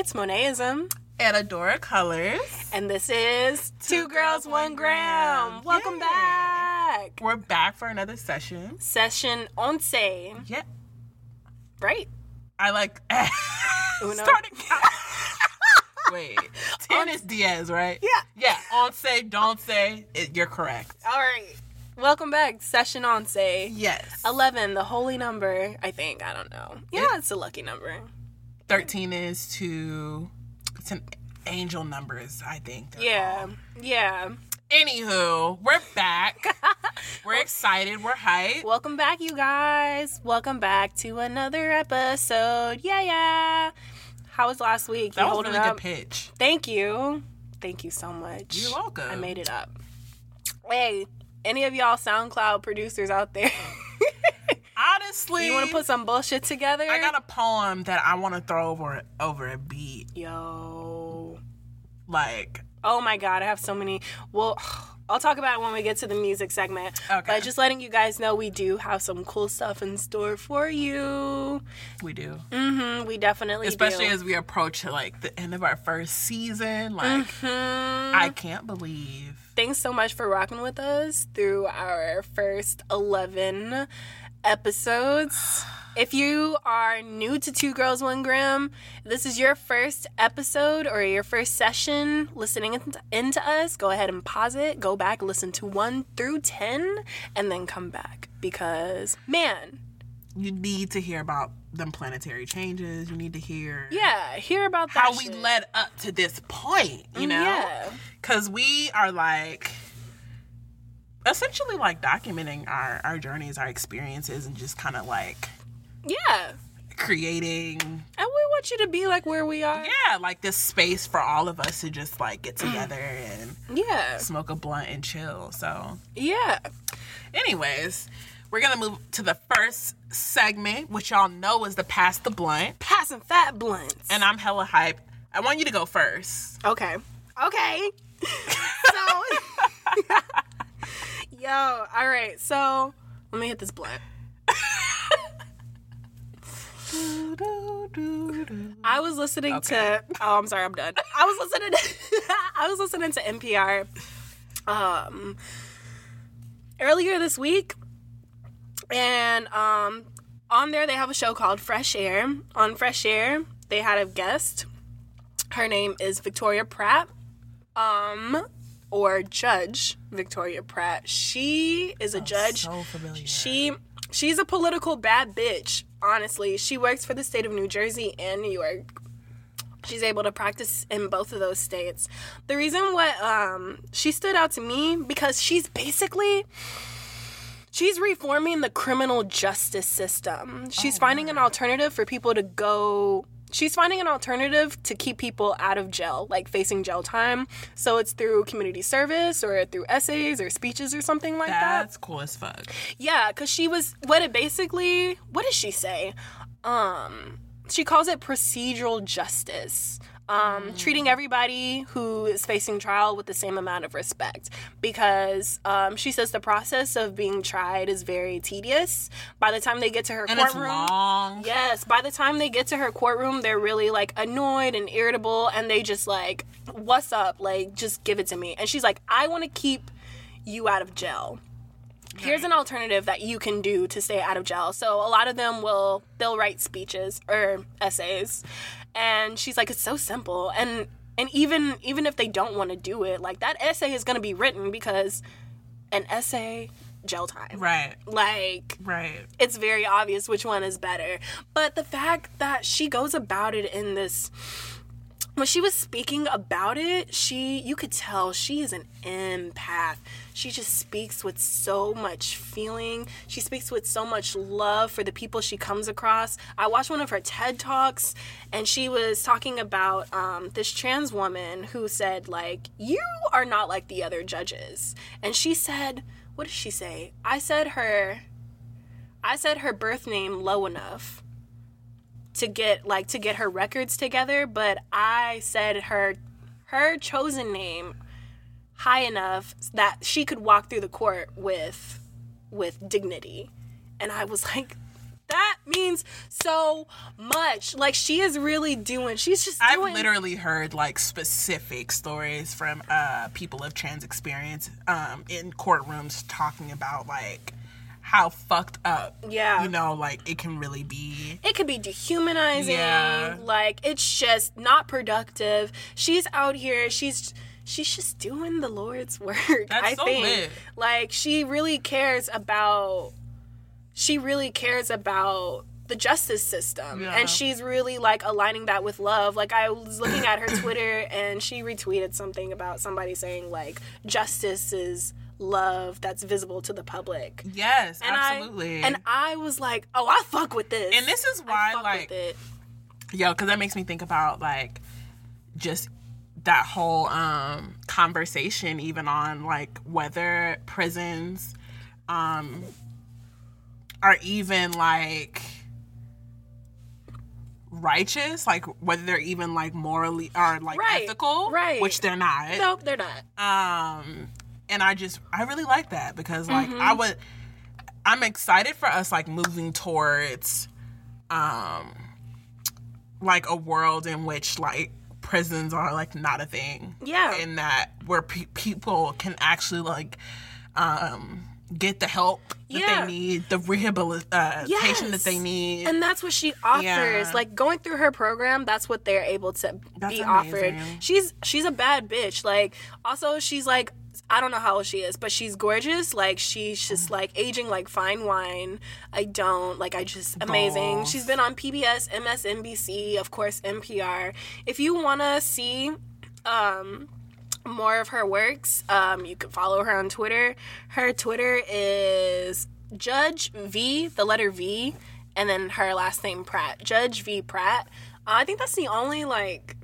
It's Monaism, and Adora Colors. and this is Two, Girls, One Gram. Welcome Yay. back. We're back for another session. Session once, Yeah, right? I like starting. Wait, ten is Diaz, right? Yeah. Yeah. On say, don't say. It, you're correct. All right. Welcome back. Session once. Yes. 11, the holy number, I think. I don't know. Yeah, it's a lucky number. Thirteen is to. It's an angel numbers. I think. Yeah. called. Yeah. Anywho, we're back. we're excited. We're hyped. Welcome back, you guys. Welcome back to another episode. Yeah, yeah. How was last week? That you was really up? good pitch. Thank you. Thank you so much. You're welcome. I made it up. Hey, any of y'all SoundCloud producers out there? Honestly, you want to put some bullshit together? I got a poem that I want to throw over over a beat. Yo. Like, Oh my god, I have so many. Well, I'll talk about it when we get to the music segment. Okay. But just letting you guys know we do have some cool stuff in store for you. we do. Mm-hmm. We definitely Especially do. as we approach like the end of our first season. Like, Mhm. I can't believe. Thanks so much for rocking with us through our first 11 episodes. If you are new to Two Girls One Gram, this is your first episode or your first session listening into- us, go ahead and pause it, go back, listen to 1 through 10, and then come back. Because, man, You need to hear about them planetary changes. You need to hear yeah, hear about that how we led up to this point, you mm, know? Yeah. Because we are like essentially like documenting our, our journeys, our experiences, and just kind of like Yeah. creating And we want you to be like where we are. yeah, like this space for all of us to just like get mm. together and Yeah. smoke a blunt and chill. So, Yeah. anyways, we're gonna move to the first segment, which y'all know is the pass the blunt. Passing fat blunts. And I'm hella hype. I want you to go first. Okay. Okay. so, yo, all right. So, let me hit this blunt. I was listening Okay. to. Oh, I'm sorry. I'm done. I was listening. To, I was listening to NPR. Um, earlier this week, and um, on there they have a show called Fresh Air. On Fresh Air, they had a guest. Her name is Victoria Pratt. Um, or Judge Victoria Pratt. She is a judge. So familiar. She she's a political bad bitch. Honestly, she works for the state of New Jersey and New York. She's able to practice in both of those states. The reason what um she stood out to me because she's basically she's reforming the criminal justice system. She's finding an alternative for people to go She's finding an alternative to keep people out of jail, like facing jail time. So it's through community service or through essays or speeches or something like that. That's cool as fuck. Yeah, because she was what it basically what does she say? Um she calls it procedural justice. Um, treating everybody who is facing trial with the same amount of respect because um, she says the process of being tried is very tedious. By the time they get to her And courtroom. Yes, by the time they get to her courtroom, they're really like annoyed and irritable and they just like, what's up? Like, just give it to me. And she's like, I want to keep you out of jail. Here's an alternative that you can do to stay out of jail. So a lot of them will they'll write speeches or essays. And she's like, it's so simple. And and even even if they don't want to do it, like that essay is gonna be written because an essay, jail time. Right. Like Right. it's very obvious which one is better. But the fact that she goes about it in this when she was speaking about it, she you could tell she is an empath. She just speaks with so much feeling. She speaks with so much love for the people she comes across. I watched one of her TED talks and she was talking about um, this trans woman who said like you are not like the other judges. And she said, what did she say? I said her I said her birth name low enough to get like to get her records together, but I said her her chosen name high enough that she could walk through the court with with dignity. And I was like that means so much. Like she is really doing. She's just I've doing. literally heard like specific stories from uh, people of trans experience um, in courtrooms talking about like how fucked up, Yeah. you know, like it can really be. it could be dehumanizing. Yeah. Like it's just not productive. She's out here. She's she's just doing the Lord's work. That's I so think. lit. Like she really cares about. She really cares about the justice system Yeah. and she's really like aligning that with love like i was looking at her twitter and she retweeted something about somebody saying like justice is love that's visible to the public Yes, and absolutely. I and I was like, oh, I fuck with this. And this is why, fuck like, with it. yo, because that makes me think about like just that whole um conversation even on like whether prisons um are even like righteous like whether they're even like morally or like Right, ethical right. which they're not nope, they're not. um and i just i really like that because like Mm-hmm. i would i'm excited for us like moving towards um like a world in which like prisons are like not a thing Yeah. and that where pe- people can actually like um get the help that Yeah. they need the rehabilitation uh, patient that they need And that's what she offers. Yeah. Like going through her program, that's what they're able to That's be offered. She's she's a bad bitch. Like also she's like I don't know how old she is, but she's gorgeous. Like she's just like aging like fine wine. I don't like. I just amazing. Goals. She's been on PBS, MSNBC, of course NPR. If you want to see um more of her works, um, you can follow her on Twitter. Her Twitter is Judge V, the letter V, and then her last name Pratt. Judge V Pratt. Uh, I think that's the only like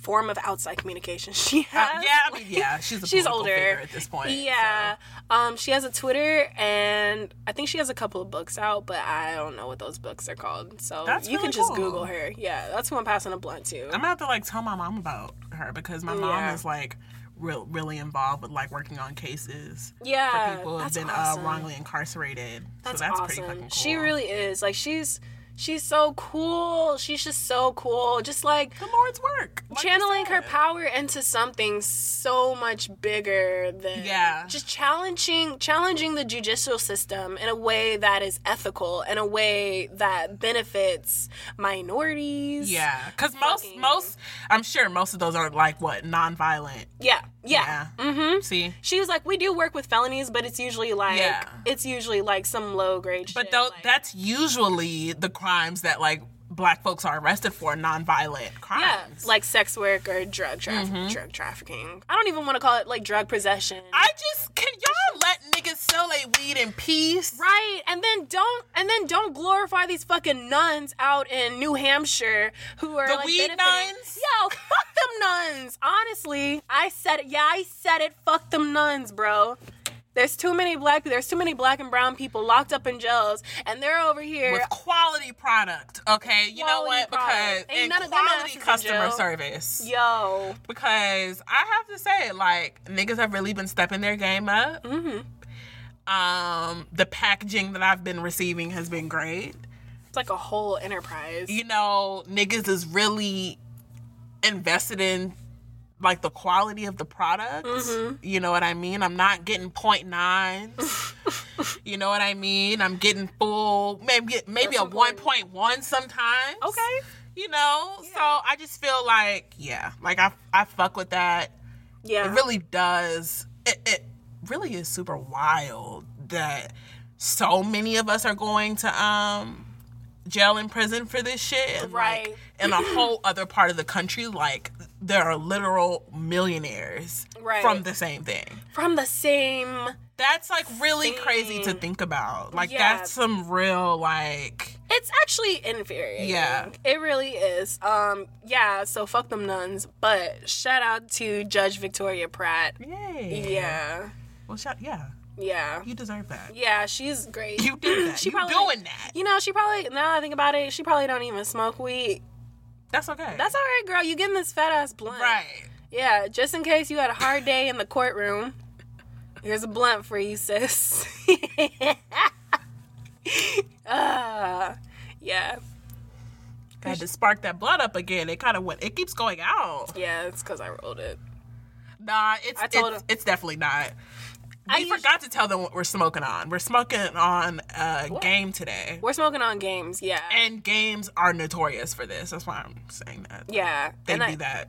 form of outside communication she Uh, has. yeah i mean yeah she's a She's older at this point Yeah. Um, she has a Twitter and I think she has a couple of books out, but I don't know what those books are called. So That's you really can just cool. Google her. Yeah, that's who I'm passing a blunt to. I'm gonna have to like tell my mom about her because my mom Yeah. is like real really involved with like working on cases yeah, for people who have been awesome. uh, wrongly incarcerated. That's, so that's awesome. pretty fucking cool. She really is. Like she's she's so cool. She's just so cool. Just like the Lord's work. like channeling her power into something so much bigger than Yeah. just challenging challenging the judicial system in a way that is ethical in a way that benefits minorities Yeah, because most most I'm sure most of those are like what nonviolent. yeah yeah, mm-hmm. See, she was like we do work with felonies but it's usually like Yeah. it's usually like some low grade but shit, though like- that's usually the crimes that like black folks are arrested for nonviolent crimes. yeah like sex work or drug trafficking drug trafficking i don't even want to call it like drug possession Mm-hmm. I just can y'all let niggas sell their weed in peace? Right, and then don't and then don't glorify these fucking nuns out in New Hampshire who are The like weed benefiting. nuns? Yo, fuck them nuns. Honestly, I said it. Yeah, I said it. Fuck them nuns, bro. There's too many black there's too many black and brown people locked up in jails, and they're over here. with quality product. Okay, you know what? Because. Ain't and none of them quality customer service. Yo, Because I have to say, like niggas have really been stepping their game up. Mm-hmm. Um, the packaging that I've been receiving has been great. it's like a whole enterprise. You know, niggas is really invested in like the quality of the product. Mm-hmm. You know what I mean? I'm not getting point nines. you know what I mean? I'm getting full, maybe maybe a one point one sometimes. Okay. You know, so I just feel like yeah, like I I fuck with that. Yeah. It really does. It, it really is super wild that so many of us are going to um jail and prison for this shit. And, Right. Like, in a whole other part of the country, like there are literal millionaires Right. from the same thing. From the same That's like really crazy to think about. Like Yeah. that's some real like it's actually infuriating. Yeah. It really is. Um, yeah, so fuck them nuns. But shout out to Judge Victoria Pratt. yay. Yeah. Well, shout Yeah, Yeah. you deserve that. Yeah, she's great. You did that. She you probably- doing that. You know, she probably now that I think about it, she probably don't even smoke weed. That's okay. That's all right, girl. You getting this fat ass blunt. right. Yeah, just in case you had a hard day in the courtroom. Here's a blunt for you, sis. uh, Yeah. had to spark that blood up again. It kind of went. It keeps going out. Yeah, it's because I rolled it. Nah, it's I told it's, him- it's definitely not. I forgot to tell them what we're smoking on. We're smoking on uh, a game today, We're smoking on games, yeah. and games are notorious for this. That's why I'm saying that. yeah. They and do I, that.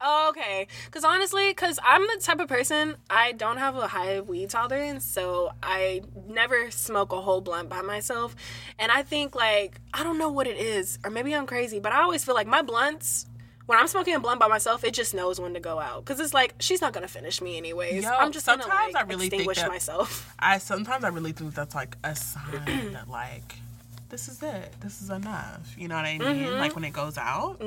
Oh, okay. Because honestly, because I'm the type of person, I don't have a high weed tolerance, so I never smoke a whole blunt by myself. And I think, like, I don't know what it is, or maybe I'm crazy, but I always feel like my blunts, when I'm smoking a blunt by myself, it just knows when to go out. Because it's like, she's not to finish me anyways. Yo, I'm just sometimes like, I really extinguish that- myself. I sometimes I really think that's like a sign that like this is it. This is enough. You know what I mean? Mm-hmm. Like when it goes out.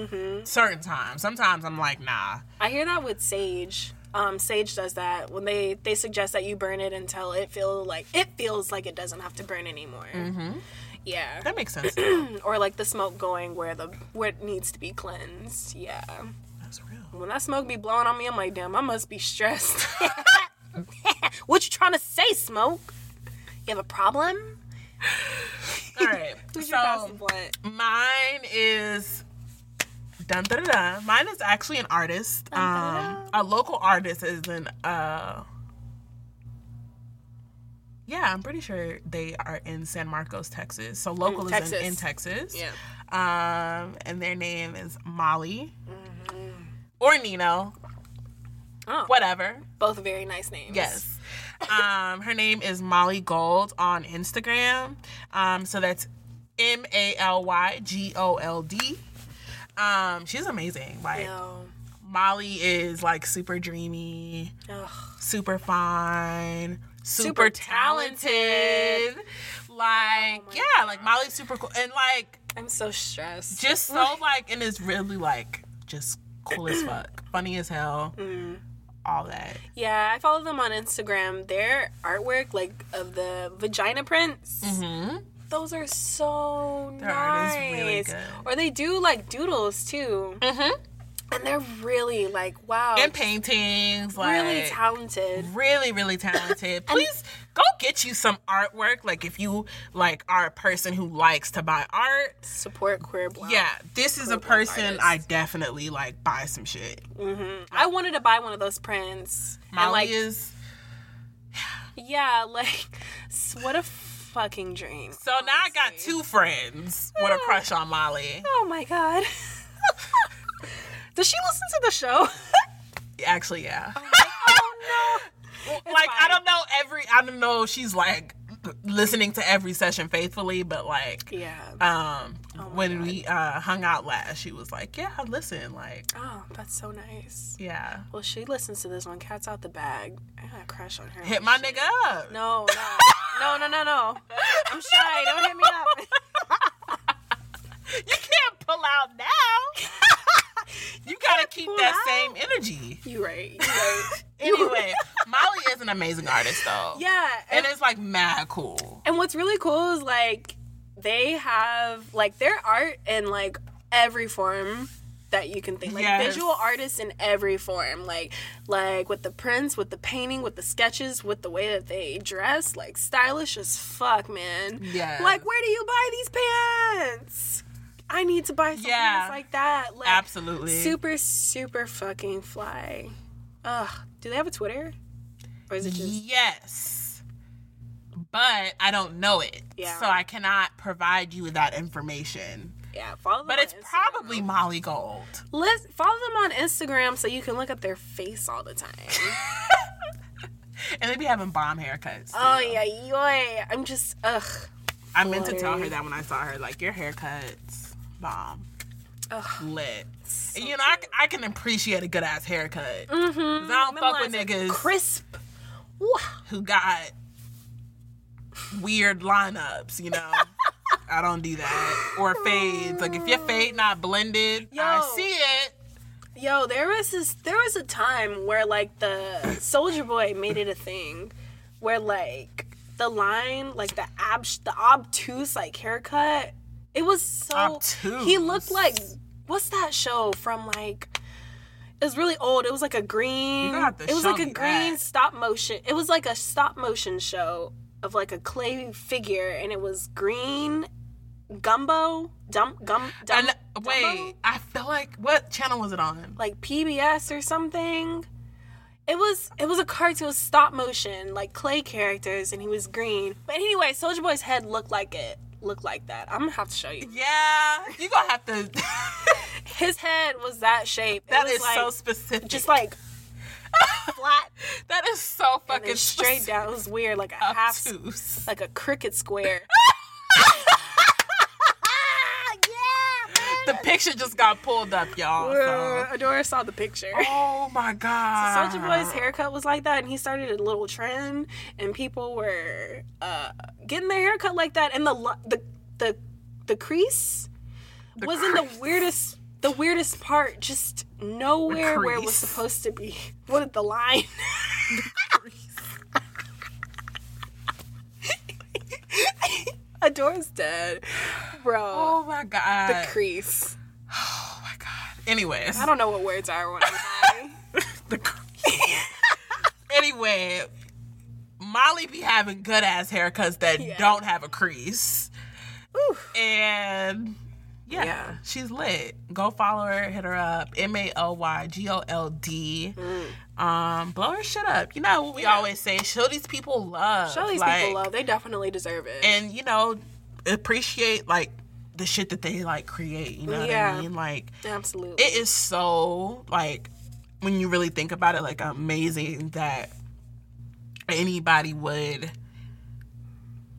Certain times. Sometimes I'm like, nah. I hear that with sage. Um, sage does that when they they suggest that you burn it until it feel like it feels like it doesn't have to burn anymore. Mm-hmm. Yeah, That makes sense. or like the smoke going where the where it needs to be cleansed. Yeah, that's real. when that smoke be blowing on me, I'm like, damn, I must be stressed. what you trying to say, smoke? You have a problem? All right. Who's your pass the so mine is dun dun dun. Mine is actually an artist. Um, a local artist is an uh. Yeah, I'm pretty sure they are in San Marcos, Texas. So local is in, Texas. in Texas. Yeah. Um, and their name is Molly or Nino, Oh, whatever. both very nice names. Yes. Um, her name is Molly Gold on Instagram. Um, so that's M A L Y G O L D. Um, she's amazing. Like Yo. Molly is like super dreamy, Ugh. super fine, super, Super talented. talented. Like Oh yeah, like Molly's super cool and like I'm so stressed. just so like and is really like just cool as fuck, funny as hell, Mm. all that. Yeah, I follow them on Instagram. Their artwork, like of the vagina prints, Mm-hmm. those are so Their nice. is really good. Or they do like doodles too, Mm-hmm. And they're really like wow, And paintings, like really talented. really, really talented. Please go get you some artwork. Like if you like are a person who likes to buy art. Support queer black. Yeah, this is a person. I definitely like buy some shit. Mm-hmm. I wanted to buy one of those prints. Molly and like, is yeah, like what a fucking dream. so now I got two friends with a crush on Molly. Oh my god. Does she listen to the show? Actually, yeah. oh no. like fine. I don't know every I don't know if she's like listening to every session faithfully, but like. Yeah. um Oh when God. we uh hung out last, she was like, "Yeah, I listen, like Oh, that's so nice. yeah, Well, she listens to this one. Cat's out the bag. I got a crush on her. hit my nigga up." No, no, no, no, no, no. I'm shy. Don't hit me up. You can't pull out now. You gotta keep that same energy. You right. You right. Anyway, Molly is an amazing artist though. yeah. And And, it's like mad cool. and what's really cool is like they have like their art in like every form that you can think like Yes. visual artists in every form like like with the prints with the painting with the sketches with the way that they dress like stylish as fuck man Yes. like where do you buy these pants i need to buy some Yeah. like that like Absolutely. super super fucking fly ugh do they have a twitter or is it just Yes. But I don't know it. Yeah. So I cannot provide you with that information. yeah follow them But it's Instagram. probably Molly Gold. Let's follow them on Instagram so you can look at their face all the time. And they be having bomb haircuts. oh too. yeah, yoy. I'm just ugh. I meant to tell her that when I saw her, like, your haircut's bomb. Ugh. Lit. and you know, I, I can appreciate a good ass haircut. Mm-hmm. I don't Them fuck with niggas Crisp. Who got weird lineups, you know? I don't do that. Or fades. Like, if your fade not blended, I Yo. see it. Yo, there was this. There was a time where like the Soulja Boy made it a thing, where like the line, like the ab, the obtuse like haircut. It was so. Obtuse? He looked like what's that show from like. It was really old. It was like a green. You got to it was like a green that. stop motion. It was like a stop motion show of like a clay figure, and it was green Gumbo, Dump, Gum, And wait, I feel like what channel was it on? like PBS or something. It was it was a cartoon, it was stop motion, like clay characters, and he was green. But anyway, Soulja Boy's head looked like it, looked like that. I'm gonna have to show you. Yeah, you gonna have to. His head was that shape. That is like, so specific. just like flat that is so fucking straight down. It was weird, like a half, like a cricket square. The picture just got pulled up, y'all. So. Adora saw the picture. Oh my god. So Soulja Boy's haircut was like that, and he started a little trend, and people were uh, getting their haircut like that, and the the the the crease The was in the weirdest the weirdest part, just nowhere where it was supposed to be. What is the line? Adora's dead, bro. Oh my god. the crease. oh my god. Anyways. I don't know what words are when I'm high. the crease. anyway, Molly be having good ass haircuts that Yeah. don't have a crease. Ooh. And yeah, Yeah. she's lit. Go follow her, hit her up. M A L Y G O L D. Mm. Um, blow her shit up. You know what we. Yeah. always say, show these people love. Show these Like, people love. They definitely deserve it. And you know, appreciate like the shit that they like create. You know what I mean? Like Absolutely. it is so like when you really think about it like amazing that anybody would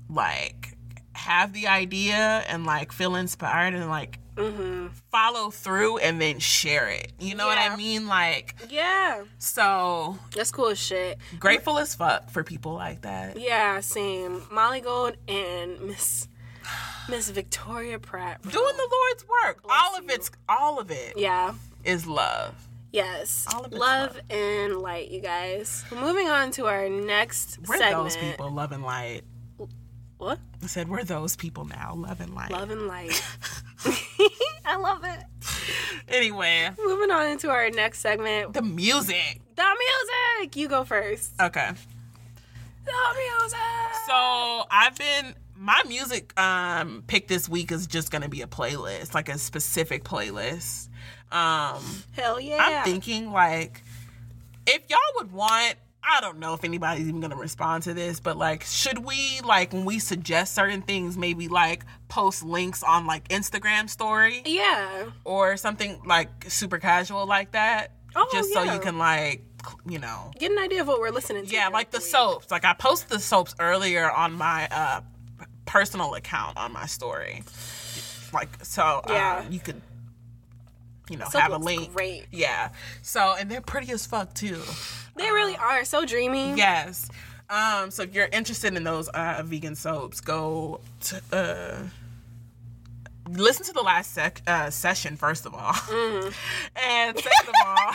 like have the idea and like feel inspired and like Mm-hmm. follow through and then share it you know what i mean like yeah. so That's cool as shit. grateful as fuck for people like that Yeah, same. Molly Gold and Miss Miss Victoria Pratt. bro. doing the lord's work Bless all of you. it's all of it Yeah. is love Yes. All of love, love. and light, you guys. Moving on to our next we're segment. those people love and light What? i said we're those people now love and light Love and light. I love it. anyway Moving on into our next segment. the music The music. You go first. okay The music. So I've been my music um pick this week is just gonna be a playlist, like a specific playlist. Um Hell yeah. I'm thinking like if y'all would want I don't know if anybody's even gonna respond to this, but like, should we like when we suggest certain things, maybe like post links on like Instagram story Yeah. or something like super casual like that, Oh, just so you can like, you know, Get an idea of what we're listening to. yeah, like the week. soaps. Like I posted the soaps earlier on my uh personal account on my story. Like so Yeah. um, you could you know, Soap have a link. great. Yeah. So and they're pretty as fuck too. They really are so dreamy. Yes. Um so if you're interested in those uh vegan soaps, go to uh listen to the last sec- uh, session first of all. Mm-hmm. and second of all,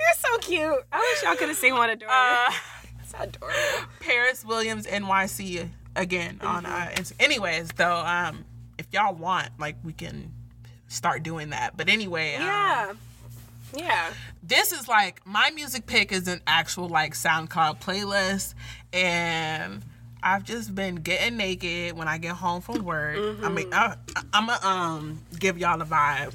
You're so cute. I wish y'all could have seen one of Dora. uh It's adorable. Paris Williams NYC again on uh Mm-hmm. Inst- anyways though um if y'all want like we can start doing that but anyway um, Yeah. This is like my music pick is an actual like SoundCloud playlist and I've just been getting naked when I get home from work. I mean, I, I'm gonna um give y'all the vibe.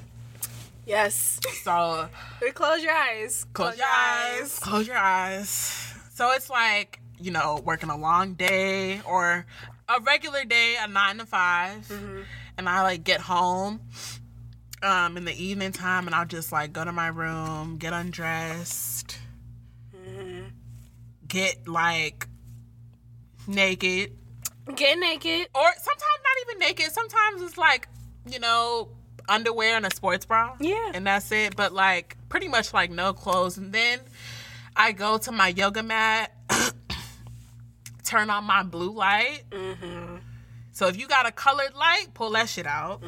Yes. So Close your eyes. close your eyes. Close your eyes. So it's like, you know, working a long day or a regular day, a nine to 5 And I like get home um in the evening time and I'll just like go to my room, get undressed, get like naked. Get naked. Or sometimes not even naked. Sometimes it's like, you know, underwear and a sports bra. Yeah. And that's it. But like pretty much like no clothes. And then I go to my yoga mat, turn on my blue light. So if you got a colored light, pull that shit out.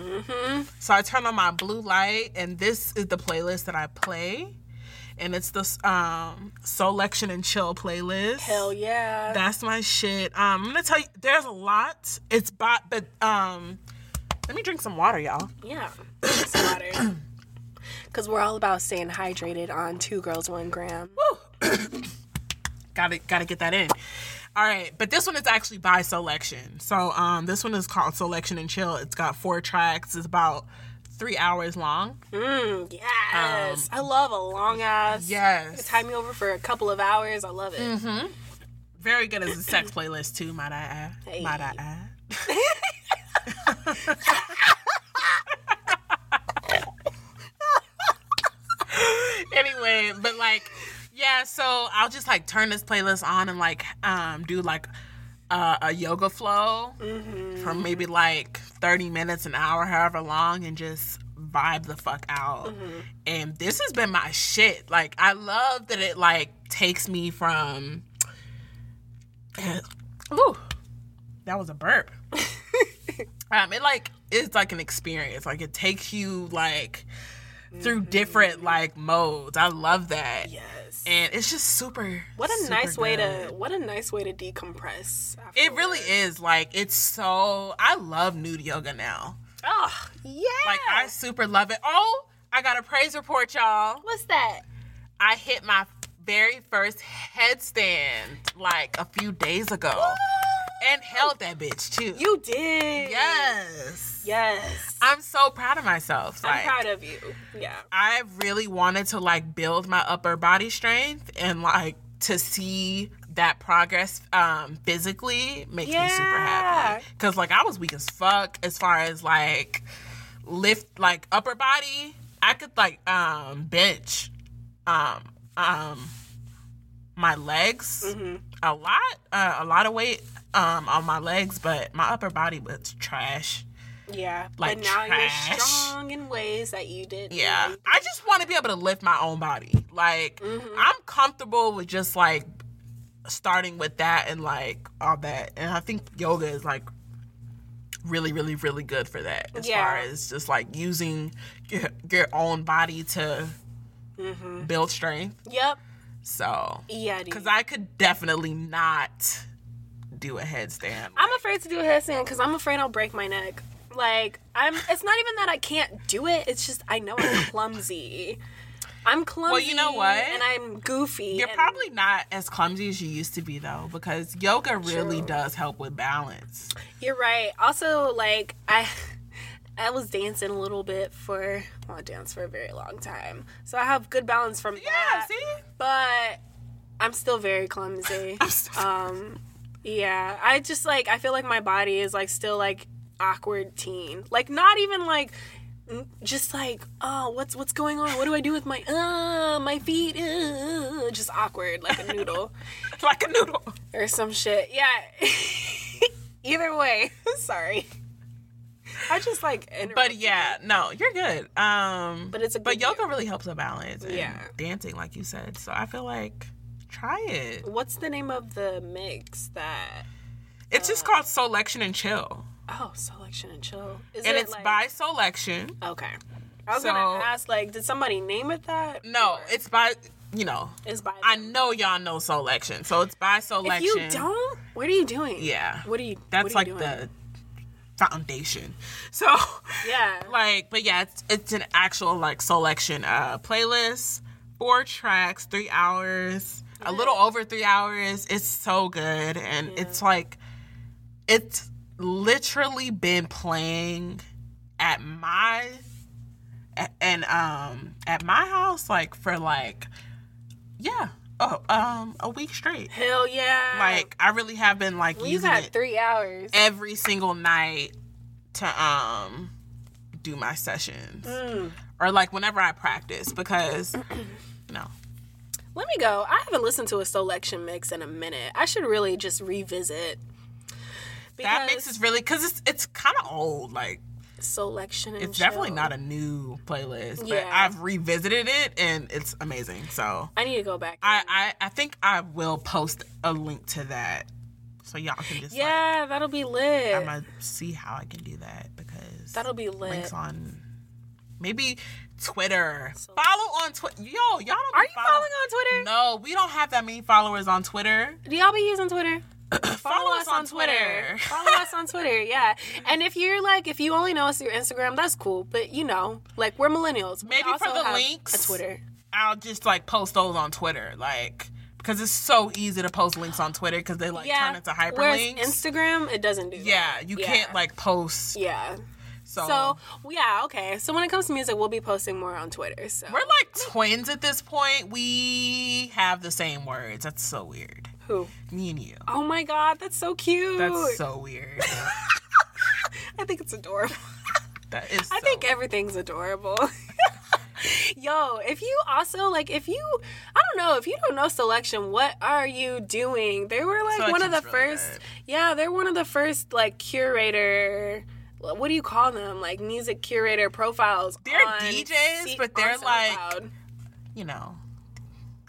So I turn on my blue light, and this is the playlist that I play. And it's the um, Soulection and Chill playlist. Hell yeah. That's my shit. Um, I'm gonna tell you, there's a lot. It's bot, but um, let me drink some water, y'all. yeah. Some water. Because we're all about staying hydrated on Two Girls, One Gram. Woo. gotta gotta get that in. All right, but this one is actually by Soulection. So um, this one is called Soulection and Chill. It's got four tracks. It's about three hours long. Mm, yes. I love a long ass. Um, Yes. Time me over for a couple of hours. I love it. Mm-hmm. Very good as a sex playlist too, might I add. Hey. Might I add. anyway, but like, yeah, so I'll just like turn this playlist on and like um do like uh, a yoga flow for maybe like 30 minutes, an hour, however long, and just vibe the fuck out. And this has been my shit. Like, I love that it like takes me from. Ooh, that was a burp. um, it like it's like an experience. Like it takes you like through different like modes. I love that. Yes. And it's just super. what a super nice way to what a nice way to decompress. It really is like it's so. I love nude yoga now. Oh yeah. Like I super love it. Oh, I got a praise report, y'all. What's that? I hit my very first headstand like a few days ago, and held that bitch too. You did. yes. Yes. I'm so proud of myself. I'm proud of you. Yeah. I really wanted to like build my upper body strength and like to see that progress um physically makes me super happy. Cause like I was weak as fuck as far as like lift like upper body. I could like um bench um um my legs a lot uh, a lot of weight um on my legs but my upper body was trash Yeah. Like but now trash. you're strong in ways that you did. Yeah, I just want to be able to lift my own body. Like, mm-hmm. I'm comfortable with just like starting with that and like all that. And I think yoga is like really, really, really good for that. As Yeah. far as just like using your, your own body to mm-hmm. build strength. Yep. So, Yeah, because I could definitely not do a headstand. I'm afraid to do a headstand because I'm afraid I'll break my neck. Like I'm. It's not even that I can't do it. It's just I know I'm clumsy. I'm clumsy. Well, you know what? And I'm goofy. You're probably not as clumsy as you used to be though, because yoga really True. does help with balance. You're right. Also, like I, I was dancing a little bit for. Well, I danced for a very long time, so I have good balance from Yeah, that. see? But I'm still very clumsy. I'm still- um, yeah. I just like I feel like my body is like still like awkward teen. Like not even like. Just like, oh, what's what's going on? What do I do with my uh my feet? Uh, just awkward, like a noodle like a noodle. or some shit. Yeah. Either way, sorry. I just like. But yeah, no, you're good. Um, But it's a but yoga deal. really helps with balance. And Yeah. dancing, like you said. So I feel like try it. What's the name of the mix that? It's just called Soulection and Chill, Oh, Soulection and chill. Is and it it's like- by Soulection. Okay. I was So- gonna ask, like, did somebody name it that? No, Or it's by you know. it's by. I know y'all know Soulection, so it's by Soulection. If you don't, what are you doing? yeah, What are you? that's are like you doing? the foundation. So Yeah. like but yeah it's, it's an actual like Soulection uh playlist four tracks three hours a little over three hours it's so good and it's like it's literally been playing at my and um at my house like for like yeah oh um a week straight Hell yeah. like i really have been like you using got it three hours. every single night to um do my sessions Mm. or like whenever I practice because you know Let me go. I haven't listened to a Soulection mix in a minute. I should really just revisit. That mix is really because it's it's kind of old like Soulection. And it's definitely not a new playlist but Yeah. I've revisited it and it's amazing so I need to go back. I. I, I think I will post a link to that so y'all can just like yeah, that'll be lit. I'm gonna see how I can do that because That'll be lit. links on maybe Twitter. So- Follow on Twitter. Yo, y'all don't. be Are you follow- following on Twitter? No, we don't have that many followers on Twitter. Do y'all be using Twitter? Follow, us on Twitter. Follow us on Twitter, yeah. And if you're like, if you only know us through Instagram, that's cool. But you know, like we're millennials. We Maybe for the links. a Twitter. I'll just like post those on Twitter. Like, because it's so easy to post links on Twitter because they like turn into Whereas hyperlinks. Instagram, it doesn't do that. yeah, you can't like post. Yeah. So, So yeah, okay. So when it comes to music, we'll be posting more on Twitter. So we're like twins at this point. We have the same words. That's so weird. Who? Me and you. Oh my god, that's so cute. That's so weird. I think it's adorable. that is. I so think everything's adorable. Yo, if you also like, if you, I don't know, if you don't know Soulection, what are you doing? They were like one of the really first, good. yeah, they're one of the first like curator. What do you call them? Like music curator profiles. They're DJs, C- but they're like- you know.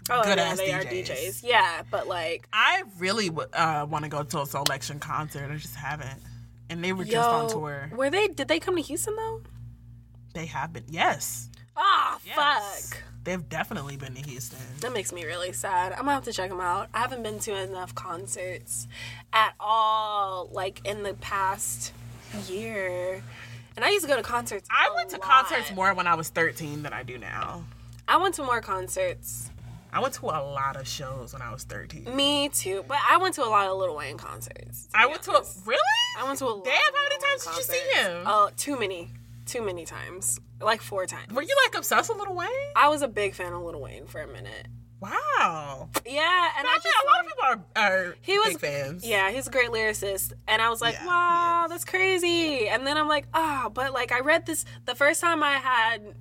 Oh, good yeah, ass they are DJs. DJs. Yeah, but like, I really uh, want to go to a Soulection concert. I just haven't. And they were just on tour. were they? Did they come to Houston though? They have been. Yes. Oh yes. fuck. They've definitely been to Houston. That makes me really sad. I'm gonna have to check them out. I haven't been to enough concerts at all, like in the past year. And I used to go to concerts. I went to lot. concerts more when I was 13 than I do now. I went to more concerts. I went to a lot of shows when I was 13. Me too, but I went to a lot of Lil Wayne concerts. I went to a. Really? I went to a lot. Damn, of how many times did you see him? Oh, too many, too many times, like four times. Were you like obsessed with Lil Wayne? I was a big fan of Lil Wayne for a minute. Wow. Yeah, and I I just a lot like- of people are, are He was big fans. Yeah, he's a great lyricist. And I was like, Yeah, wow, that's crazy. And then I'm like, ah, but like I read this the first time I had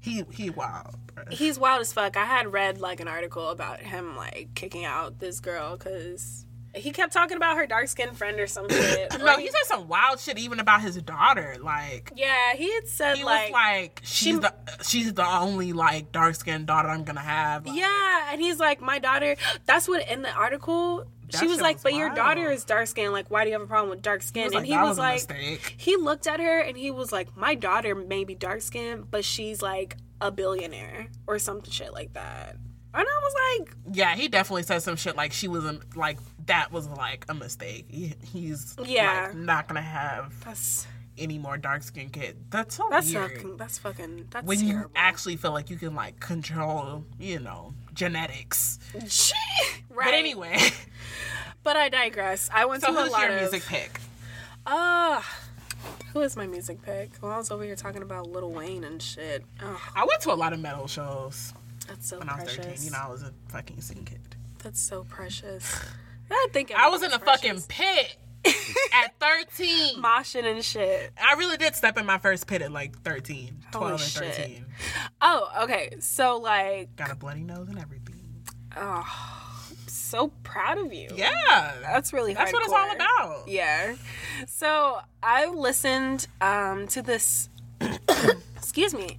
He he wild. He's wild as fuck. I had read like an article about him like kicking out this girl cuz he kept talking about her dark skinned friend or some shit. No, Or he said some wild shit even about his daughter. Like Yeah, he had said he like, was like, she's the she's the only like dark skinned daughter I'm gonna have. Like, Yeah, and he's like, my daughter. That's what in the article she was like, was but your daughter is dark skinned. Like, why do you have a problem with dark skin? was and like, he was was like, he looked at her and he was like, my daughter may be dark skinned, but she's like a billionaire or some shit like that. And I was like, Yeah, he definitely said some shit like she wasn't like that was like a mistake. He, he's Yeah. like, not gonna have that's any more dark skinned kid. That's so that's weird. fucking that's fucking that's when terrible. you actually feel like you can like control, you know, genetics. right. But anyway, but I digress. I went so to a lot your of music pick? Uh who is my music pick? Well, I was over here talking about Lil Wayne and shit. Oh, I went to a lot of metal shows that's so when I was precious. 13. You know, I was a fucking scene kid. That's so precious. I think I was in a everything's fucking pit at 13. moshing and shit. I really did step in my first pit at like 13, 12 Holy and shit. 13. Oh, okay. So like, Got a bloody nose and everything. oh, so proud of you. Yeah. That's really That's what it's all about. Yeah. So I listened um, to this. excuse me.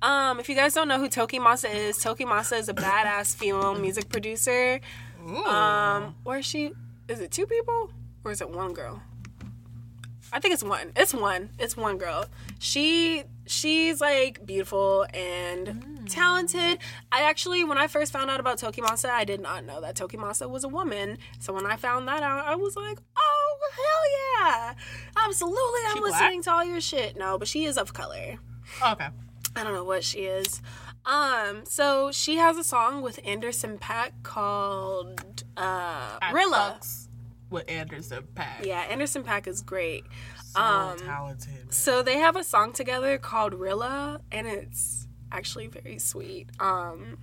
Um, if you guys don't know who TOKiMONSTA is, TOKiMONSTA is a badass female music producer. Ooh. Um, where she is it two people or is it one girl? I think it's one. It's one. It's one girl. She she's like beautiful and talented. I actually when I first found out about TOKiMONSTA, I did not know that TOKiMONSTA was a woman. So when I found that out, I was like, "Oh, hell yeah. Absolutely. I'm She black? listening to all your shit." No, but she is of color. okay. I don't know what she is. Um, so she has a song with Anderson .Paak called uh Rilla. With Anderson .Paak. Yeah, Anderson .Paak is great. So um, talented. man. So they have a song together called Rilla and it's actually very sweet. Um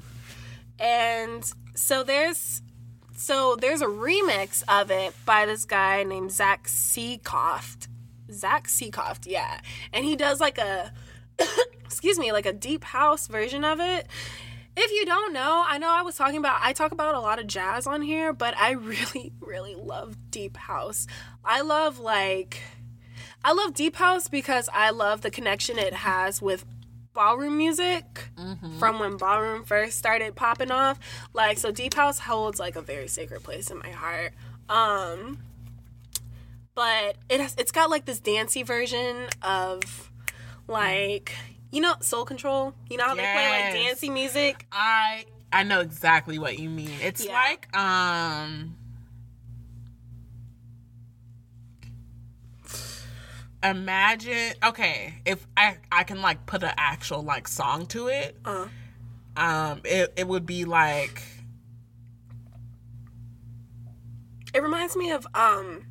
and so there's so there's a remix of it by this guy named Zach Seacoft. Zach Seacoft, yeah. And he does like a excuse me, like a deep house version of it. If you don't know, I know I was talking about I talk about a lot of jazz on here, but I really really love deep house. I love like I love deep house because I love the connection it has with ballroom music from when ballroom first started popping off. Like so deep house holds like a very sacred place in my heart. Um but it has it's got like this dancey version of like you know soul control you know how they play like Yes. dancey music I I know exactly what you mean. It's Yeah. like um imagine okay, if I I can like put an actual like song to it, uh um it, it would be like It reminds me of um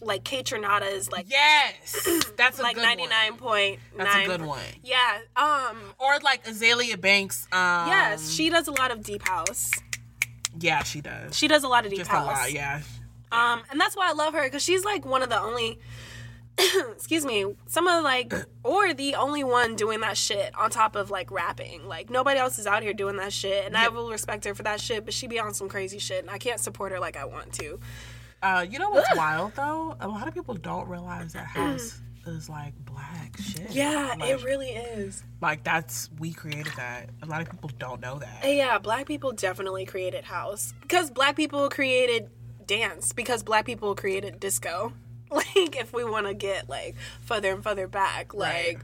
like Kaytranada's like Yes, that's a like good ninety nine one. point. That's a good one. Yeah. Um. Or like Azealia Banks. Um, Yes, she does a lot of deep house. Yeah, she does. She does a lot of deep Just house. a lot. Yeah. Um, and that's why I love her because she's like one of the only, excuse me, some of like, or the only one doing that shit on top of like rapping. Like nobody else is out here doing that shit, and I will respect her for that shit. But she be on some crazy shit, and I can't support her like I want to. Uh, you know what's wild though? A lot of people don't realize that house is like black shit. Yeah, like, it really is. like that's we created that. A lot of people don't know that. Yeah, black people definitely created house because black people created dance because black people created disco. Like if we want to get like further and further back, like Right.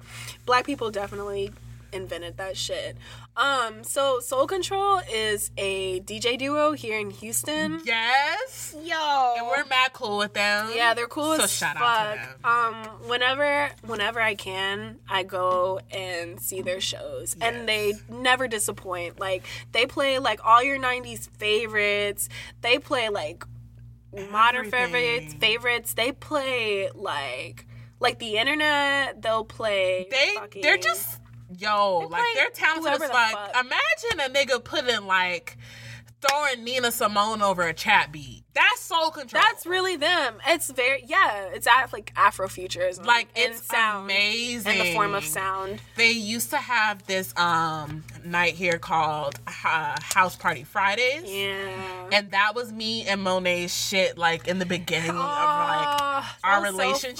black people definitely invented that shit. Um, so Soul Control is a DJ duo here in Houston. Yes. Yo, And we're mad cool with them. yeah, they're cool So as shout fuck. out to them. Um, whenever whenever I can, I go and see their shows, and they never disappoint. Like they play like all your '90s favorites. They play like modern favorites. Everything. Favorites. They play like like the internet. They'll play. They fucking- they're just yo like they're talented whoever as the fuck. fuck. Imagine a nigga putting like throwing Nina Simone over a chat beat. That's soul control. That's really them. It's very yeah. It's at like Afrofuturism. like it's sound amazing in the form of sound. They used to have this um night here called uh, House Party Fridays. Yeah. And that was me and Monet's shit, like in the beginning of like Oh, our was so relationship.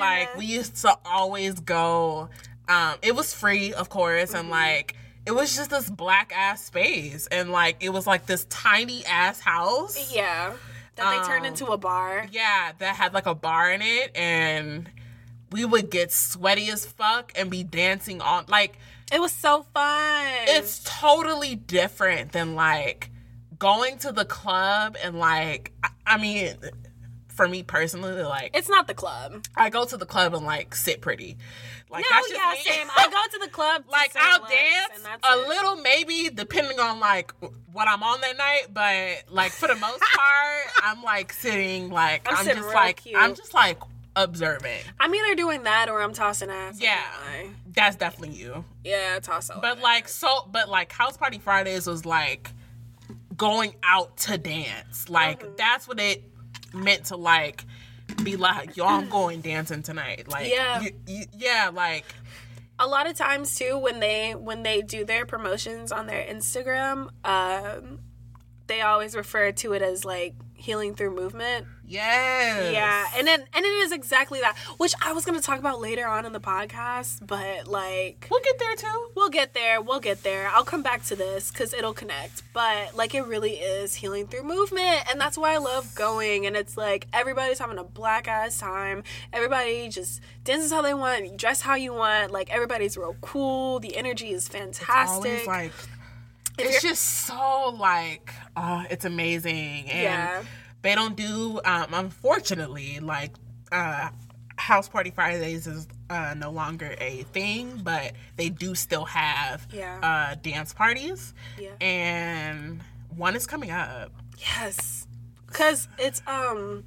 like we used to always go. Um, it was free, of course, Mm-hmm. and like it was just this black ass space, and like it was like this tiny ass house. Yeah. That they turned Um, into a bar. Yeah, that had like a bar in it, and we would get sweaty as fuck and be dancing on like It was so fun. it's totally different than like going to the club and like I, I mean for me personally like it's not the club. I go to the club and like sit pretty. Like No, that's just yeah, me. same. I go to the club. like I'll once, dance a it. little maybe depending on like what I'm on that night, but like for the most part, I'm like sitting like I'm I'm, sitting just like cute. I'm just like observing. I'm either doing that or I'm tossing ass. Yeah. That's definitely you. Yeah, toss out. But like so but like House Party Fridays was like going out to dance. Like Mm-hmm. that's what it meant to like be like, I'm going dancing tonight. Like Yeah. you, you, yeah, like a lot of times too when they when they do their promotions on their Instagram, um, they always refer to it as like healing through movement. yes. Yeah, and then and it is exactly that, which I was going to talk about later on in the podcast, but like We'll get there too. we'll get there, we'll get there. I'll come back to this cuz it'll connect. But like it really is healing through movement, and that's why I love going and it's like everybody's having a black ass time. Everybody just dances how they want, dress how you want. Like everybody's real cool. The energy is fantastic. Always like it's just so like uh it's amazing. And Yeah. they don't do um unfortunately like uh House Party Fridays is uh, no longer a thing, but they do still have Yeah. uh, dance parties. Yeah. And one is coming up. Yes, because it's um,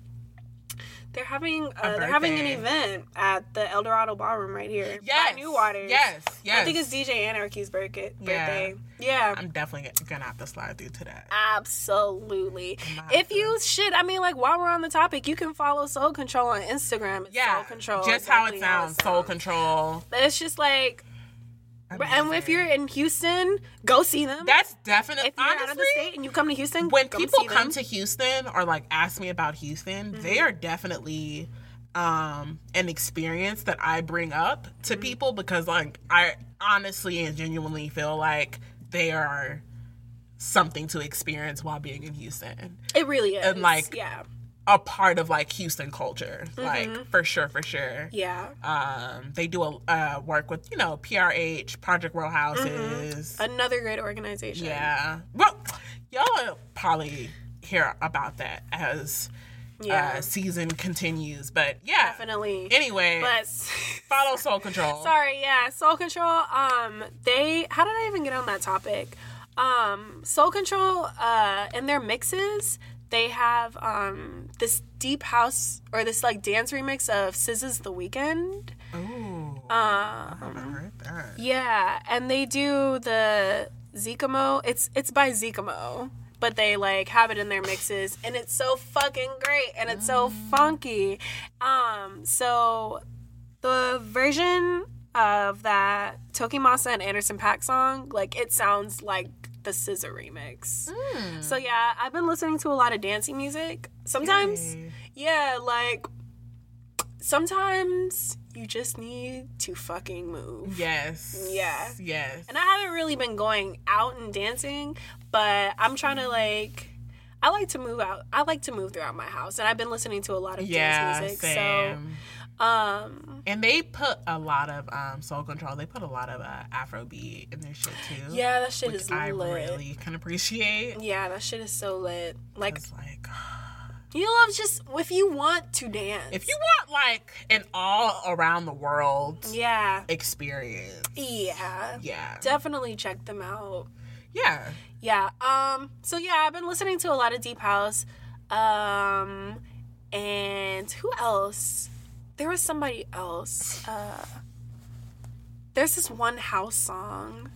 they're having uh, they're having an event at the Eldorado Ballroom right here. Yes. New Waters. Yes. Yes. I think it's DJ Anarchy's birthday. Yeah. Yeah. I'm definitely gonna have to slide through to that. Absolutely. If you shit, I mean, like while we're on the topic, you can follow Soul Control on Instagram. It's Yeah. Soul Control. Just how it exactly sounds. Soul control. It's just like, and if you're in Houston, go see them. That's definitely if you're honestly out of the state and you come to Houston, when people come them. to Houston or like ask me about Houston, Mm-hmm. they are definitely um an experience that I bring up to Mm-hmm. people because like I honestly and genuinely feel like they are something to experience while being in Houston. it really is. and, like, yeah, A part of like Houston culture. Like Mm-hmm. for sure, for sure. yeah. Um they do a uh, work with, you know, PRH, Project Row Houses. Another great organization. Yeah. Well, y'all will probably hear about that as Yeah. uh, season continues. But yeah. Definitely. Anyway, But follow Soul Control. sorry, yeah, Soul Control. Um, they. How did I even get on that topic? Um, Soul Control. Uh, in their mixes, they have um this deep house or this like dance remix of SZA's The Weekend. Ooh. Uh, I haven't heard that. yeah, and they do the Zikamo. It's it's by Zikamo, but they like have it in their mixes, and it's so fucking great, and it's so funky. Um, so the version of that TOKiMONSTA and Anderson .Paak song, like it sounds like the SZA remix. Hmm. So yeah, I've been listening to a lot of dancing music. Sometimes, Yay. yeah, like sometimes you just need to fucking move. Yes. Yeah. Yes. And I haven't really been going out and dancing, but I'm trying to like I like to move out. I like to move throughout my house and I've been listening to a lot of yeah. dance music. Same. So um And they put a lot of um, soul control. They put a lot of uh, Afrobeat in their shit too. yeah, that shit is I lit. really can appreciate. Yeah, that shit is so lit. Like It's like you love just if you want to dance. if you want like an all around the world Yeah. experience. Yeah. Yeah. Definitely check them out. Yeah. Yeah. Um. So yeah, I've been listening to a lot of deep house. Um. And who else? There was somebody else. Uh. There's this one house song.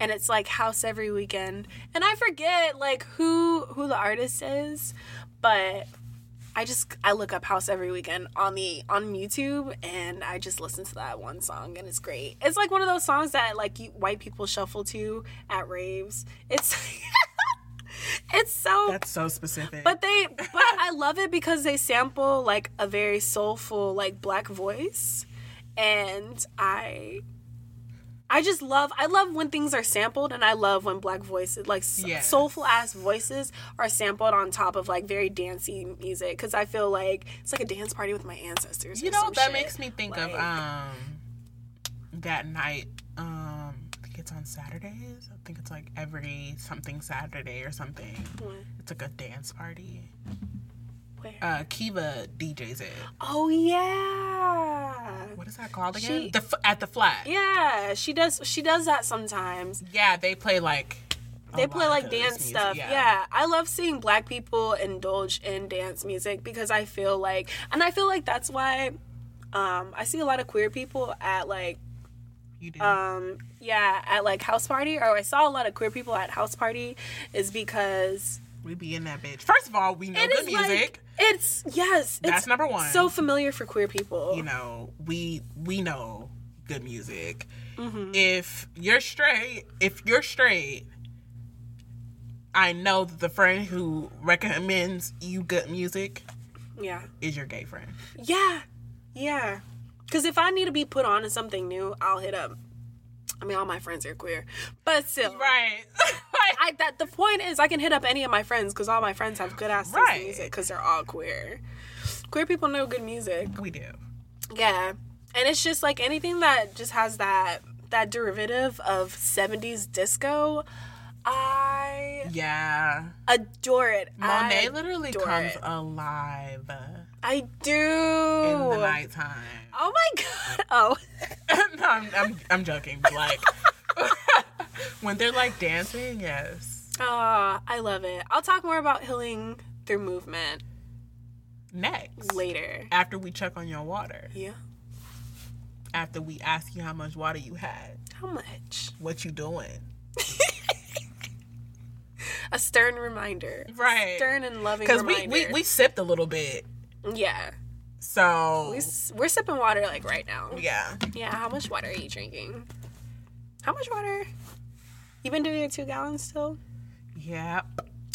And it's like house every weekend, and I forget like who who the artist is, but I just I look up house every weekend on the on YouTube, and I just listen to that one song, and it's great. It's like one of those songs that like you, white people shuffle to at raves. It's it's so That's so specific. but they but I love it because they sample like a very soulful like black voice and I I just love I love when things are sampled and I love when black voices like Yes. soulful ass voices are sampled on top of like very dancey music cuz I feel like it's like a dance party with my ancestors. you know that shit. makes me think of um that night um it's on Saturdays. I think it's like every something Saturday or something. What? It's like a dance party. Where? Uh Kiva DJs it. oh yeah. What is that called again? She- the f- at the flat. Yeah, she does she does that sometimes. Yeah, they play like they play like dance music, stuff. Yeah. I love seeing black people indulge in dance music because I feel like, and I feel like that's why um, I see a lot of queer people at like, You do. um, yeah, at like house party, or I saw a lot of queer people at house party, is because we be in that bitch. First of all, we know good music. like it's yes, That's it's number one. So familiar for queer people. you know, we we know good music. Mm-hmm. If you're straight, if you're straight, I know that the friend who recommends you good music yeah, is your gay friend. yeah, yeah. Because if I need to be put on to something new, I'll hit up. I mean, all my friends are queer, but still, Right. I that the point is I can hit up any of my friends because all my friends have good ass Right. music because they're all queer. Queer people know good music. we do. Yeah, and it's just like anything that just has that that derivative of '70s disco. I Yeah. adore it. Monet I literally comes it. alive I do. in the nighttime. Oh my god. Oh. no, I'm, I'm, I'm joking. Like, when they're like dancing, yes. Ah, I love it. I'll talk more about healing through movement Next. later. After we check on your water. Yeah. After we ask you how much water you had. How much? What you doing? A stern reminder. Right. Stern and loving Because we, we, we sipped a little bit. yeah. So, We, we're sipping water like right now. yeah. Yeah. How much water are you drinking? How much water? You been doing your two gallons still? Yep.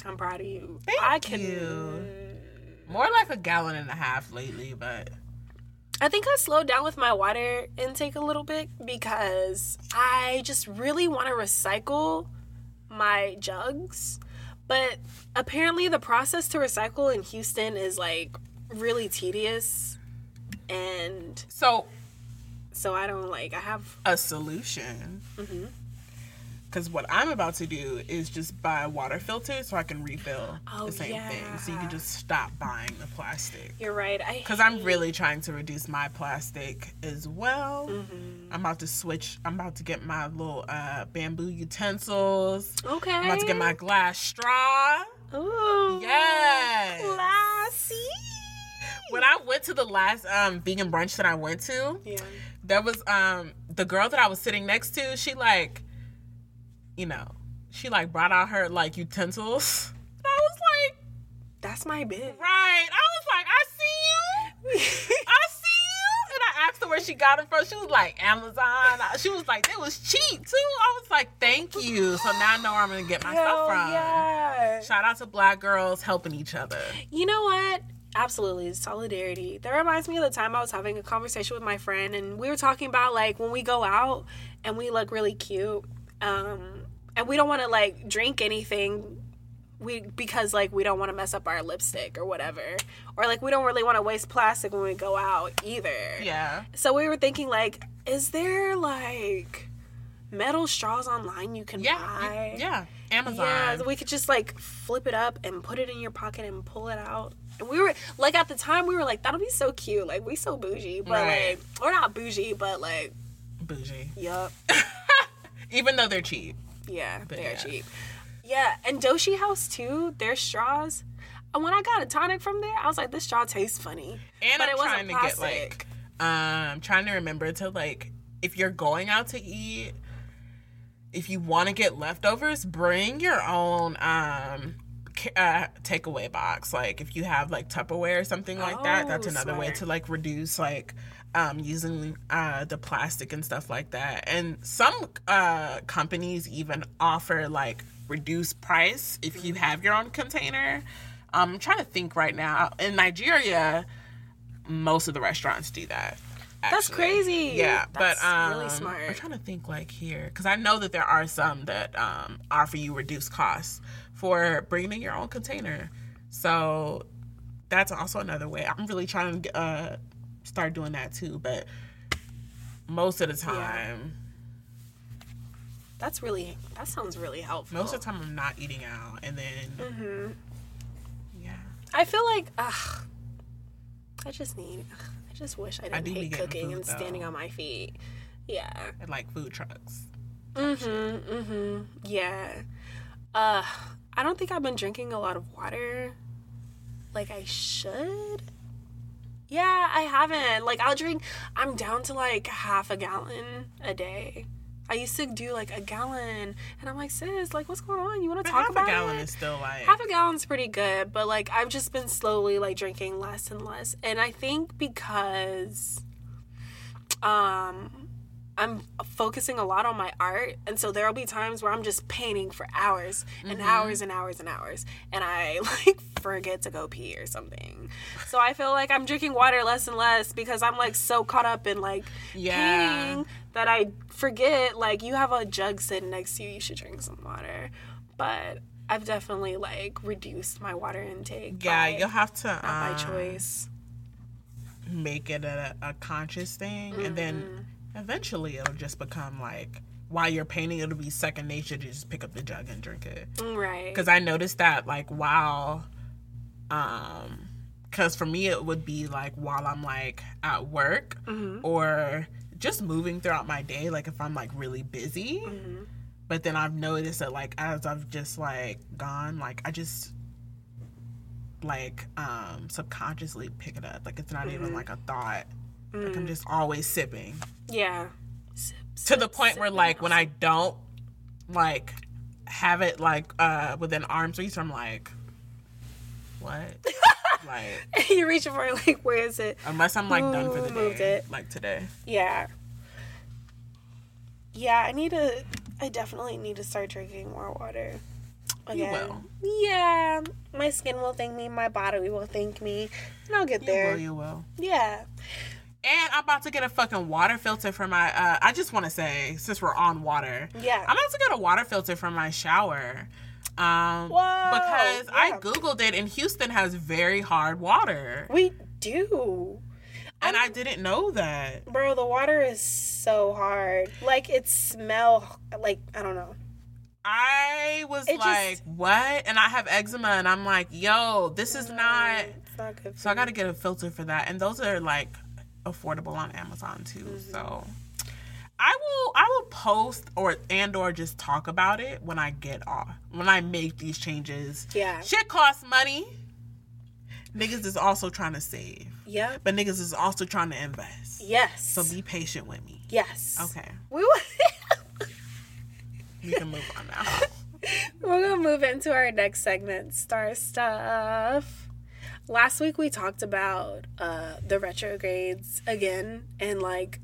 I'm proud of you. Thank I can. you. More like a gallon and a half lately, but I think I slowed down with my water intake a little bit because I just really want to recycle my jugs. But apparently, the process to recycle in Houston is like really tedious. And so so I don't like, I have. a solution. Mm-hmm. Because what I'm about to do is just buy a water filter so I can refill Oh, the same thing. So you can just stop buying the plastic. You're right. I Because I'm really trying to reduce my plastic as well. Mm-hmm. I'm about to switch. I'm about to get my little uh, bamboo utensils. Okay. I'm about to get my glass straw. Ooh. Yes. Classy. When I went to the last um vegan brunch that I went to, Yeah. there was um the girl that I was sitting next to, she like you know, she like brought out her like utensils. And I was like, That's my bit. right. I was like, I see you. I see you. And I asked her where she got them from. She was like, Amazon. She was like, it was cheap too. I was like, thank you. So now I know where I'm gonna get my Hell stuff from. yeah. Shout out to black girls helping each other. You know what? Absolutely, solidarity. That reminds me of the time I was having a conversation with my friend, and we were talking about like when we go out and we look really cute, um, and we don't want to like drink anything, we because like we don't want to mess up our lipstick or whatever, or like we don't really want to waste plastic when we go out either. Yeah. So we were thinking like, is there like metal straws online you can Yeah. buy? Yeah. Amazon. Yeah, we could just like flip it up and put it in your pocket and pull it out. We were like at the time we were like that'll be so cute. Like we so bougie, but Right. like we're not bougie, but like Bougie. yup, Even though they're cheap. yeah, they're yeah. cheap. Yeah, and Doshi House too. Their straws. And when I got a tonic from there, I was like, this straw tastes funny. And But I'm it wasn't trying to get like um trying to remember to like if you're going out to eat if you want to get leftovers, bring your own um uh, takeaway box. Like if you have like Tupperware or something like that, that's Oh, another way to like reduce like um using uh the plastic and stuff like that. And some uh companies even offer like reduced price if you have your own container. Um, I'm trying to think right now. In Nigeria, most of the restaurants do that. That's crazy. Yeah, That's but um, really smart. I'm trying to think like here because I know that there are some that um, offer you reduced costs for bringing your own container. So that's also another way. I'm really trying to uh, start doing that too, but most of the time, That's really that sounds really helpful. most of the time I'm not eating out, and then Mm-hmm. yeah, I feel like ugh, I just need. ugh, just wish I didn't do hate cooking and standing on my feet. Yeah. and like food trucks. Mm-hmm. Mm-hmm. Yeah. Uh, I don't think I've been drinking a lot of water, like I should. Yeah, I haven't. Like I'll drink. I'm down to like half a gallon a day. I used to do like a gallon, and I'm like, sis, like, what's going on? You want to talk half about a gallon it? is still like half a gallon's pretty good, but like I've just been slowly like drinking less and less. And I think because um I'm focusing a lot on my art, and so there'll be times where I'm just painting for hours and hours and hours and hours, and I like forget to go pee or something. So I feel like I'm drinking water less and less because I'm like so caught up in like Yeah. painting that I forget like you have a jug sitting next to you, you should drink some water. But I've definitely like reduced my water intake. yeah, by, you'll have to not by um, choice. make it a, a conscious thing and then Mm-hmm. Eventually it'll just become like while you're painting it'll be second nature to just pick up the jug and drink it Right. because i noticed that like while um because for me it would be like while i'm like at work Mm-hmm. or just moving throughout my day like if i'm like really busy Mm-hmm. but then i've noticed that like as i've just like gone like i just like um subconsciously pick it up like it's not Mm-hmm. even like a thought like Mm. i'm just always sipping Yeah. Sip, to the point sip, where like when i don't like have it like uh within arm's reach i'm like what like you reach for it like where is it? unless i'm like done for the Who moved day it? like today Yeah. Yeah, I need to I definitely need to start drinking more water. You Again. will. Yeah. My skin will thank me, my body will thank me. And I'll get you there. will you will Yeah. And i'm about to get a fucking water filter for my uh i just want to say since we're on water Yeah. i'm about to get a water filter for my shower um Whoa, because i googled it and houston has very hard water we do. and i didn't know that Bro, the water is so hard. Like it smell like I don't know. I was It just- like, what? And I have eczema, and I'm like, yo, this is not. It's not good. So I got to get a filter for that, and those are like affordable on Amazon too. Mm-hmm. So, I will I will post or and or just talk about it when I get off. When I make these changes. Yeah. Shit costs money. Niggas is also trying to save. Yeah. But niggas is also trying to invest. Yes. So be patient with me. yes. Okay. We will- We can move on now. We're gonna move into our next segment, star stuff. Last week we talked about uh, the retrogrades again and like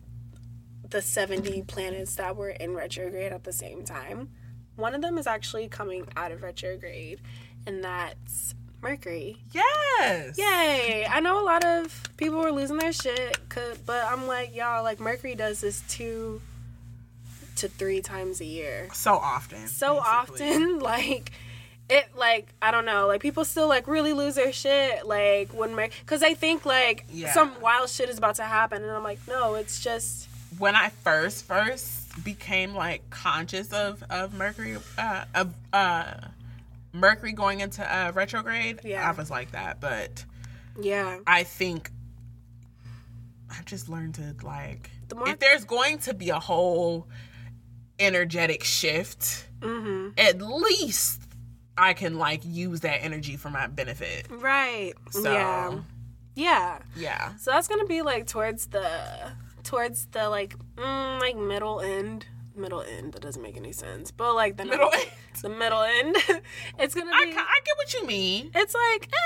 the 70 planets that were in retrograde at the same time. One of them is actually coming out of retrograde, and that's Mercury. Yes. Yay! I know a lot of people were losing their shit, but I'm like, y'all, like Mercury does this two to three times a year So often. so basically. often like it like i don't know like people still like really lose their shit like when because i think like Yeah. some wild shit is about to happen and i'm like no it's just When I first first became like conscious of of Mercury uh of uh Mercury going into uh retrograde, Yeah. I was like that, but yeah I think I've just learned to like The more- if there's going to be a whole energetic shift, mm-hmm at least I can like use that energy for my benefit. right So yeah yeah yeah. so that's gonna be like towards the towards the like mm, like middle end middle end that doesn't make any sense but like the Middle end. the middle end it's gonna I, be ca- I get what you mean. it's like eh,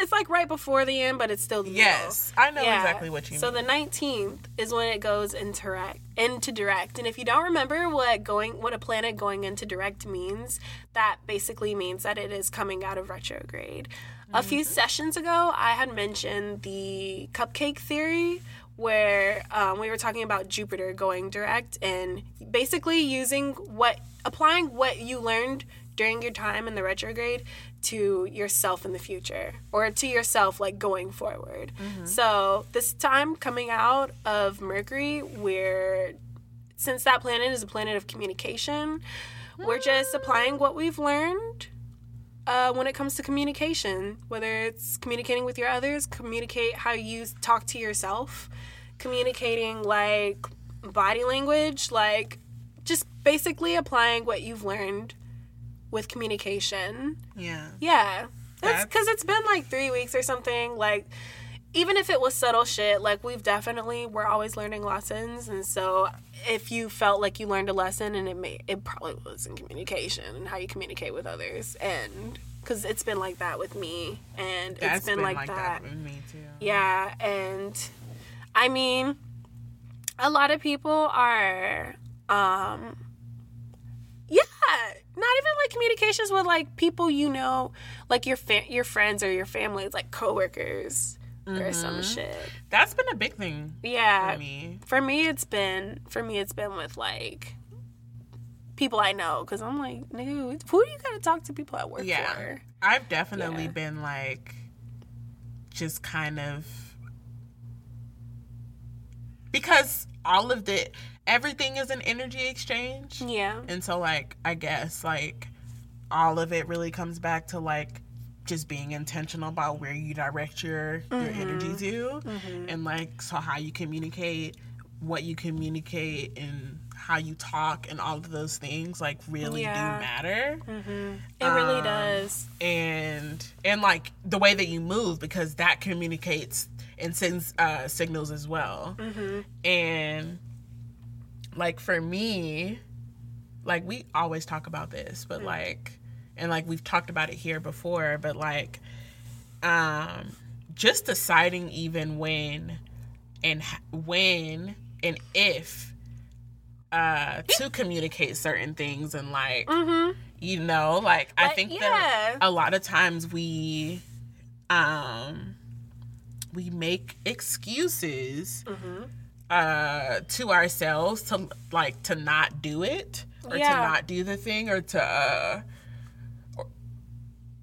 it's like right before the end but it's still the middle. Yes, I know Yeah. exactly what you So mean. So the 19th is when it goes into direct, into direct. And if you don't remember what going what a planet going into direct means, that basically means that it is coming out of retrograde. A few Mm-hmm. sessions ago, I had mentioned the cupcake theory where um, we were talking about Jupiter going direct and basically using what applying what you learned during your time in the retrograde to yourself in the future or to yourself like going forward. So, this time coming out of Mercury, we're since that planet is a planet of communication, we're just applying what we've learned uh, when it comes to communication, whether it's communicating with your others, communicate how you talk to yourself, communicating like body language, like just basically applying what you've learned with communication. yeah. Yeah. That's because it's been like three weeks or something. Like, even if it was subtle shit, like, we've definitely, we're always learning lessons. And so, if you felt like you learned a lesson and it may, it probably was in communication and how you communicate with others. And because it's been like that with me. And That's it's been, like, that. with me too. Yeah, and I mean, a lot of people are, um, not even like communications with like people you know, like your fa- your friends or your family, like coworkers or some mm-hmm. shit. That's been a big thing Yeah, for me. for me, it's been for me, it's been with like people I know because I'm like, nigga, who do you gotta talk to people at work Yeah. for? I've definitely Yeah. been like just kind of because all of the everything is an energy exchange. Yeah, And so like I guess like all of it really comes back to like just being intentional about where you direct your your energy to and like so how you communicate, what you communicate and how you talk and all of those things like really Yeah. do matter it really Um, does. and and like the way that you move because that communicates and sends uh, signals as well. And like for me, like we always talk about this, but like and like we've talked about it here before, but like um just deciding even when and when and if uh to communicate certain things and like Mm-hmm. you know like i think yeah. that a lot of times we um we make excuses Mm-hmm. Uh to ourselves to like to not do it or Yeah. to not do the thing or to uh or-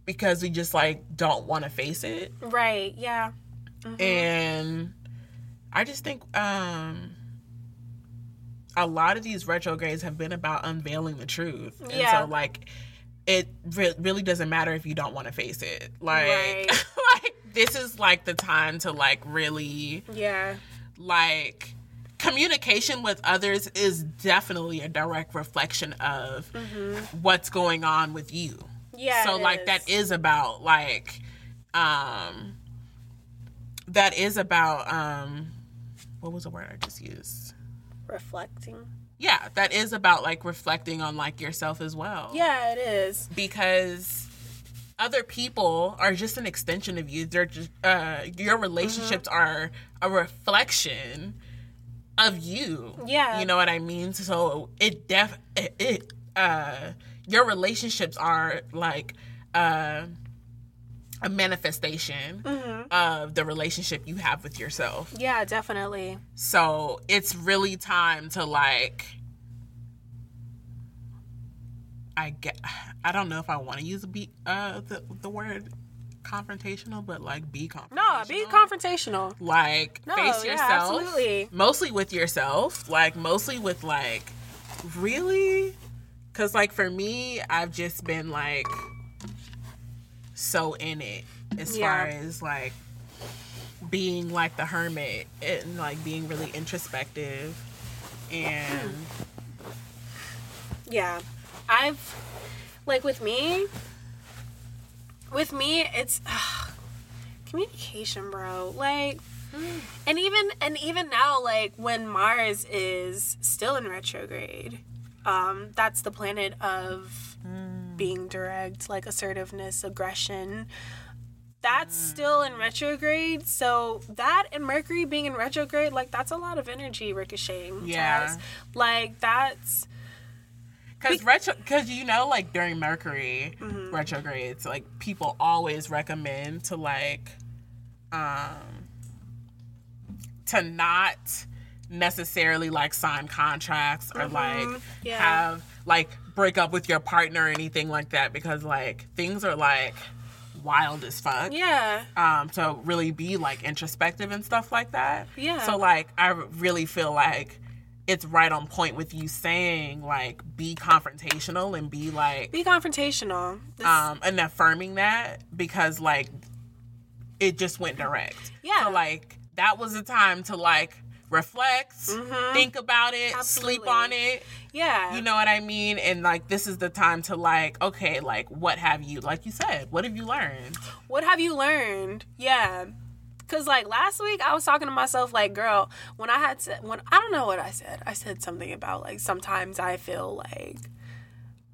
because we just like don't want to face it Right. Yeah. and i just think um a lot of these retrogrades have been about unveiling the truth and Yeah. so like it re- really doesn't matter if you don't want to face it like Right. like this is like the time to like really Yeah. like communication with others is definitely a direct reflection of what's going on with you. Mm-hmm. Yeah, So like is. that is about like um that is about um what was the word I just used? reflecting. Yeah, that is about like reflecting on like yourself as well. Yeah, it is. Because other people are just an extension of you. They're just uh your relationships Mm-hmm. are a reflection of you. Yeah. You know what I mean? So it def it, it uh your relationships are like uh a manifestation Mm-hmm. of the relationship you have with yourself. Yeah, definitely. So it's really time to like I get I don't know if I want to use a be uh the the word confrontational, but like be confrontational. No, be confrontational. like No, face yeah, yourself. absolutely. Mostly with yourself. Like mostly with like really cuz like for me I've just been like so in it as Yeah. far as like being like the hermit and like being really introspective and Yeah. I've like with me with me it's communication, bro. Like and even and even now like when Mars is still in retrograde, um that's the planet of being direct, like assertiveness, aggression. That's still in retrograde. So that and Mercury being in retrograde, like that's a lot of energy ricocheting. Yeah. Like that's Cause retro, cause you know, like during Mercury Mm-hmm. retrogrades, like people always recommend to like, um, to not necessarily like sign contracts or like Mm-hmm. Yeah. have like break up with your partner or anything like that because like things are like wild as fuck. yeah. Um, to really be like introspective and stuff like that. Yeah. So like I really feel like it's right on point with you saying like be confrontational and be like Be confrontational. This- um and affirming that because like it just went direct. Yeah. So like that was the time to like reflect, think about it, sleep Mm-hmm. On it. yeah. You know what I mean? And like this is the time to like, okay, like what have you like you said, what have you learned? what have you learned? Yeah. Cause like last week I was talking to myself like, girl, when I had to when I don't know what I said. I said something about like sometimes I feel like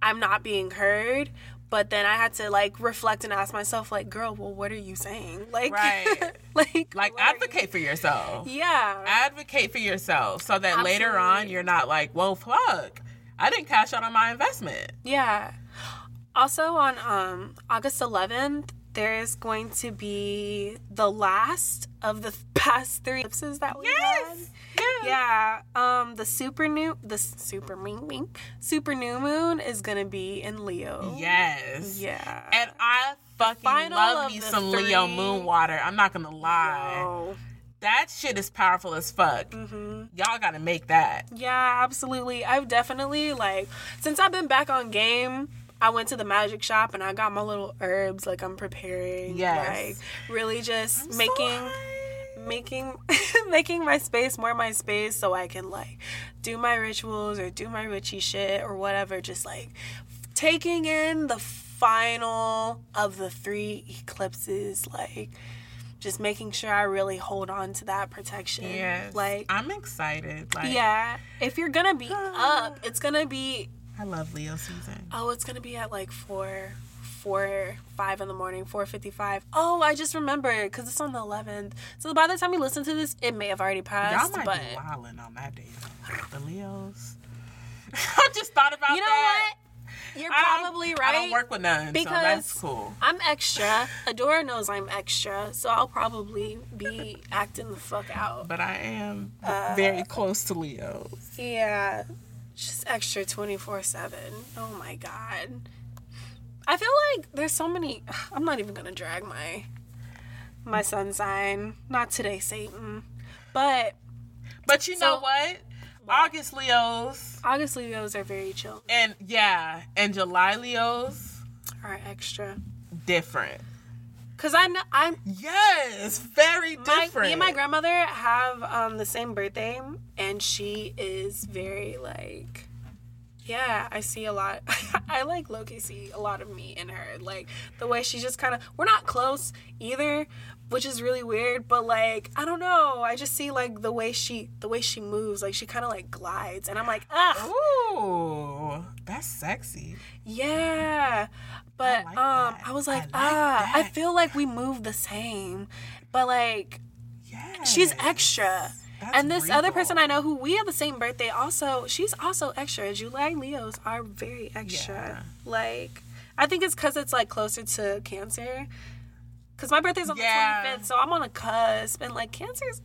I'm not being heard. But then I had to like reflect and ask myself, like, girl, well, what are you saying? Like, Right. like, Like are you- advocate for yourself. Yeah. advocate for yourself so that later on you're not like, well, fuck, I didn't cash out on my investment. Yeah. Also on um August 11th, there's going to be the last of the past three eclipses that we had. Yeah. Um the super new the super ming ming super new moon is gonna be in Leo. Yes. Yeah. And I fucking final love me some Leo three- moon water. I'm not gonna lie. Oh. That shit is powerful as fuck. Mm-hmm. Y'all gotta make that. Yeah, absolutely. I've definitely like since I've been back on game, I went to the magic shop and I got my little herbs like I'm preparing. Yes. Like really just So making high. making making my space more my space so I can like do my rituals or do my witchy shit or whatever just like taking in the final of the three eclipses like just making sure I really hold on to that protection. Yes. Like I'm excited. Like yeah, if you're gonna be up, it's gonna be I love Leo season. oh, it's gonna be at like four, four, five in the morning, four fifty-five. Oh, I just remembered because it's on the eleventh. So by the time you listen to this, it may have already passed. Y'all might but be wilding on that day. The Leos. I just thought about you know that. what? You're I probably right. I don't work with none, so that's cool. I'm extra. Adora knows I'm extra, so I'll probably be acting the fuck out. But I am Uh, very close to Leo. Yeah, just extra 24 7. Oh my god. I feel like there's so many. I'm not even gonna drag my my sun sign. Not today, Satan. But But you know So- what? August Leos August Leos are very chill. and yeah, and July Leos Are extra. different. Cause I know I'm Yes, very my, different. me and my grandmother have um the same birthday, and she is very like, yeah, I see a lot. I like lowkey see a lot of me in her, like the way she just kind of. We're not close either, which is really weird. But like, I don't know. I just see like the way she, the way she moves, like she kind of like glides, and I'm like, ah, Ooh, that's sexy. yeah. But like um, that. I was I like, like ah, I feel like we move the same, but like Yeah. she's extra. That's and this other person I know who we have the same birthday also, she's also extra. July Leos are very extra. Yeah. Like, I think it's because it's like closer to Cancer. Because my birthday's on Yeah. the 25th, so I'm on a cusp. And like, Cancer's,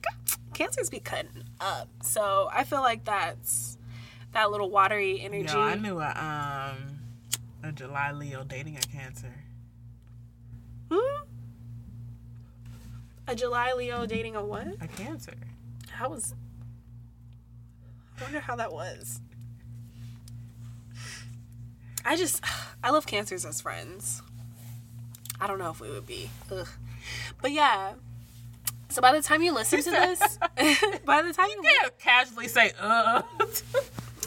Cancer's be cutting up. So I feel like that's that little watery energy. Yo, I knew a um a July Leo dating a Cancer. Hmm? A July Leo dating a what? A Cancer. How was. I wonder how that was. I just. I love cancers as friends. I don't know if we would be. Ugh. But yeah. So by the time you listen to this, by the time you. Yeah, casually say, uh.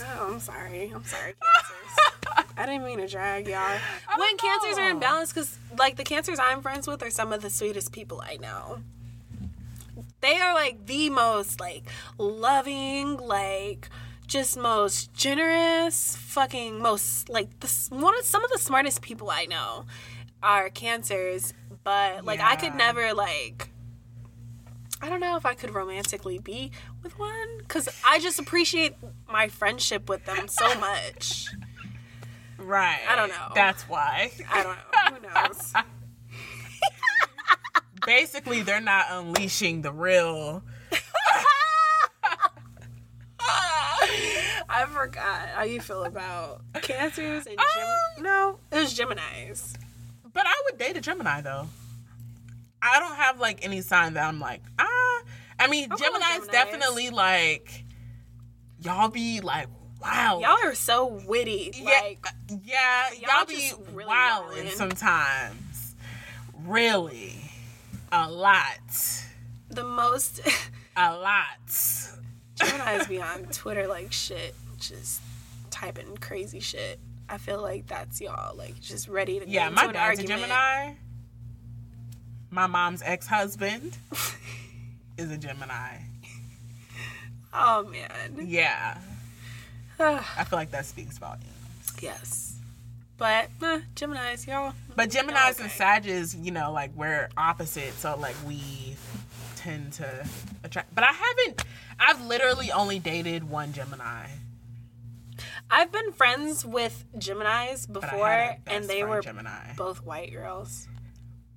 Oh, I'm sorry. I'm sorry, cancers. I didn't mean to drag y'all. When cancers are in balance, because like the cancers I'm friends with are some of the sweetest people I know. They are like the most like loving, like just most generous, fucking most like the one of some of the smartest people I know are cancers. But like I could never like. I don't know if I could romantically be with one because I just appreciate my friendship with them so much. right. I don't know. That's why. I don't know. Who knows? Basically, they're not unleashing the real. I forgot how you feel about cancers and Gem- Um, no, it was Gemini's. But I would date a Gemini though. I don't have like any sign that I'm like, ah. I mean, Gemini's Geminis. definitely like, y'all be like, wow. Y'all are so witty. yeah, Like yeah, y'all y'all, be really wilding wildin'. sometimes. Really, a lot, the most a lot. Gemini's be on Twitter like shit, just typing crazy shit. I feel like that's y'all, like just ready to Yeah, my dad's a. Gemini. My mom's ex-husband is a Gemini. Oh man. Yeah, I feel like that speaks volumes. yes. But Gemini's, y'all. But Gemini's okay. and Sages, you know, like we're opposite, so like we tend to attract. But I haven't. I've literally only dated one Gemini. I've been friends with Gemini's before, had a best and they were Gemini. both white girls.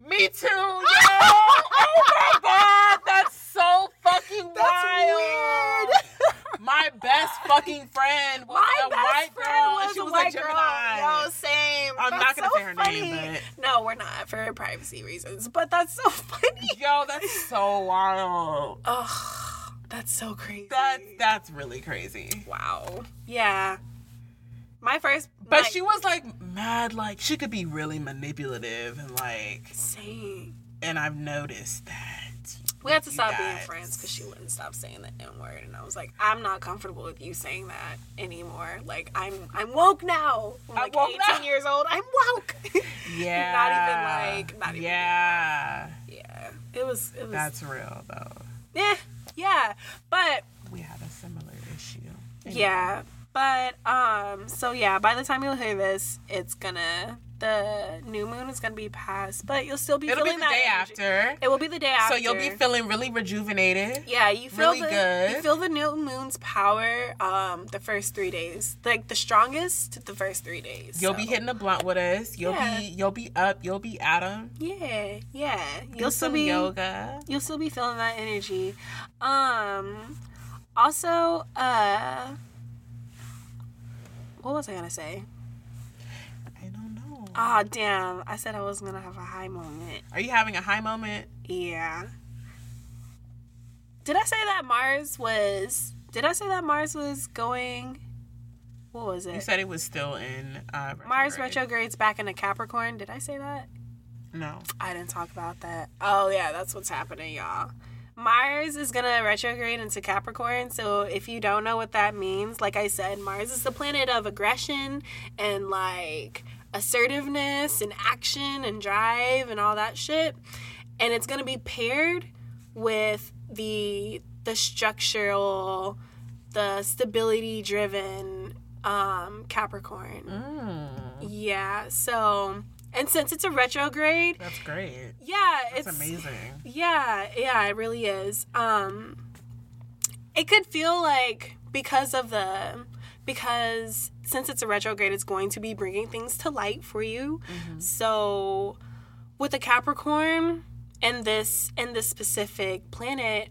Me too. Yo! oh my god, that's so fucking wild. My best fucking friend was My a best white friend girl. was and she a was white a girl. Gemini. Yo, same. I'm not gonna so say her funny. name, but No, we're not for privacy reasons. But that's so funny. Yo, that's so wild. Oh, that's so crazy. That's that's really crazy. wow. Yeah. My first. But she was like mad, like she could be really manipulative and like, Same. and I've noticed that. We had to stop being friends because she wouldn't stop saying the N word, and I was like, I'm not comfortable with you saying that anymore. Like, I'm I'm woke now. I'm I'm woke 18 now. years old. I'm woke. Yeah. not even like not even. Yeah. Yeah. It was. It was. That's real though. Yeah. yeah. But We had a similar issue. yeah. But um. So yeah. By the time you'll hear this, it's gonna the new moon is gonna be past, but you'll still be It'll be feeling the that day energy. after. It will be the day after. So you'll be feeling really rejuvenated. Yeah, you feel really the, good. You feel the new moon's power. Um, the first three days, like the strongest, the first three days. You'll so. be hitting the blunt with us. You'll Yeah. be you'll be up. You'll be at 'em. Yeah, yeah. Do You'll still some be yoga. You'll still be feeling that energy. Um, also, uh, what was I gonna say? I don't know. Ah, damn! I said I was gonna have a high moment. Are you having a high moment? Yeah. Did I say that Mars was? Did I say that Mars was going? What was it? You said it was still in uh, Mars retrogrades back into Capricorn. Did I say that? No. I didn't talk about that. Oh yeah, that's what's happening, y'all. Mars is gonna retrograde into Capricorn. So if you don't know what that means, like I said, Mars is the planet of aggression and like assertiveness and action and drive and all that shit. And it's gonna be paired with the the structural, the stability driven um Capricorn. Yeah. So and since it's a retrograde, That's great. yeah, That's it's amazing. yeah, yeah, it really is. Um it could feel like because of the because since it's a retrograde it's going to be bringing things to light for you. So with the Capricorn and this and this specific planet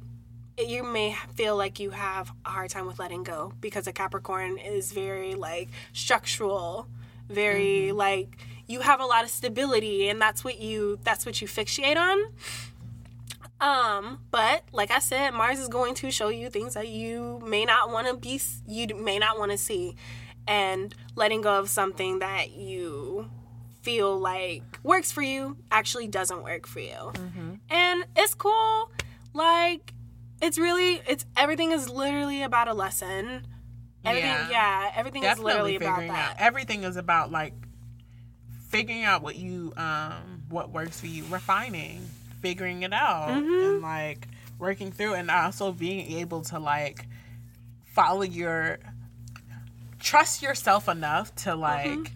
you may feel like you have a hard time with letting go because a Capricorn is very like structural, very like you have a lot of stability and that's what you that's what you fixate on. Um, but like I said, Mars is going to show you things that you may not want to be you may not want to see and letting go of something that you feel like works for you actually doesn't work for you. And it's cool. Like it's really it's everything is literally about a lesson. Everything Yeah. yeah, everything is literally about figuring out. that. Everything is about like figuring out what you um what works for you, refining, figuring it out, Mm-hmm. and like working through, and also being able to like follow your trust yourself enough to like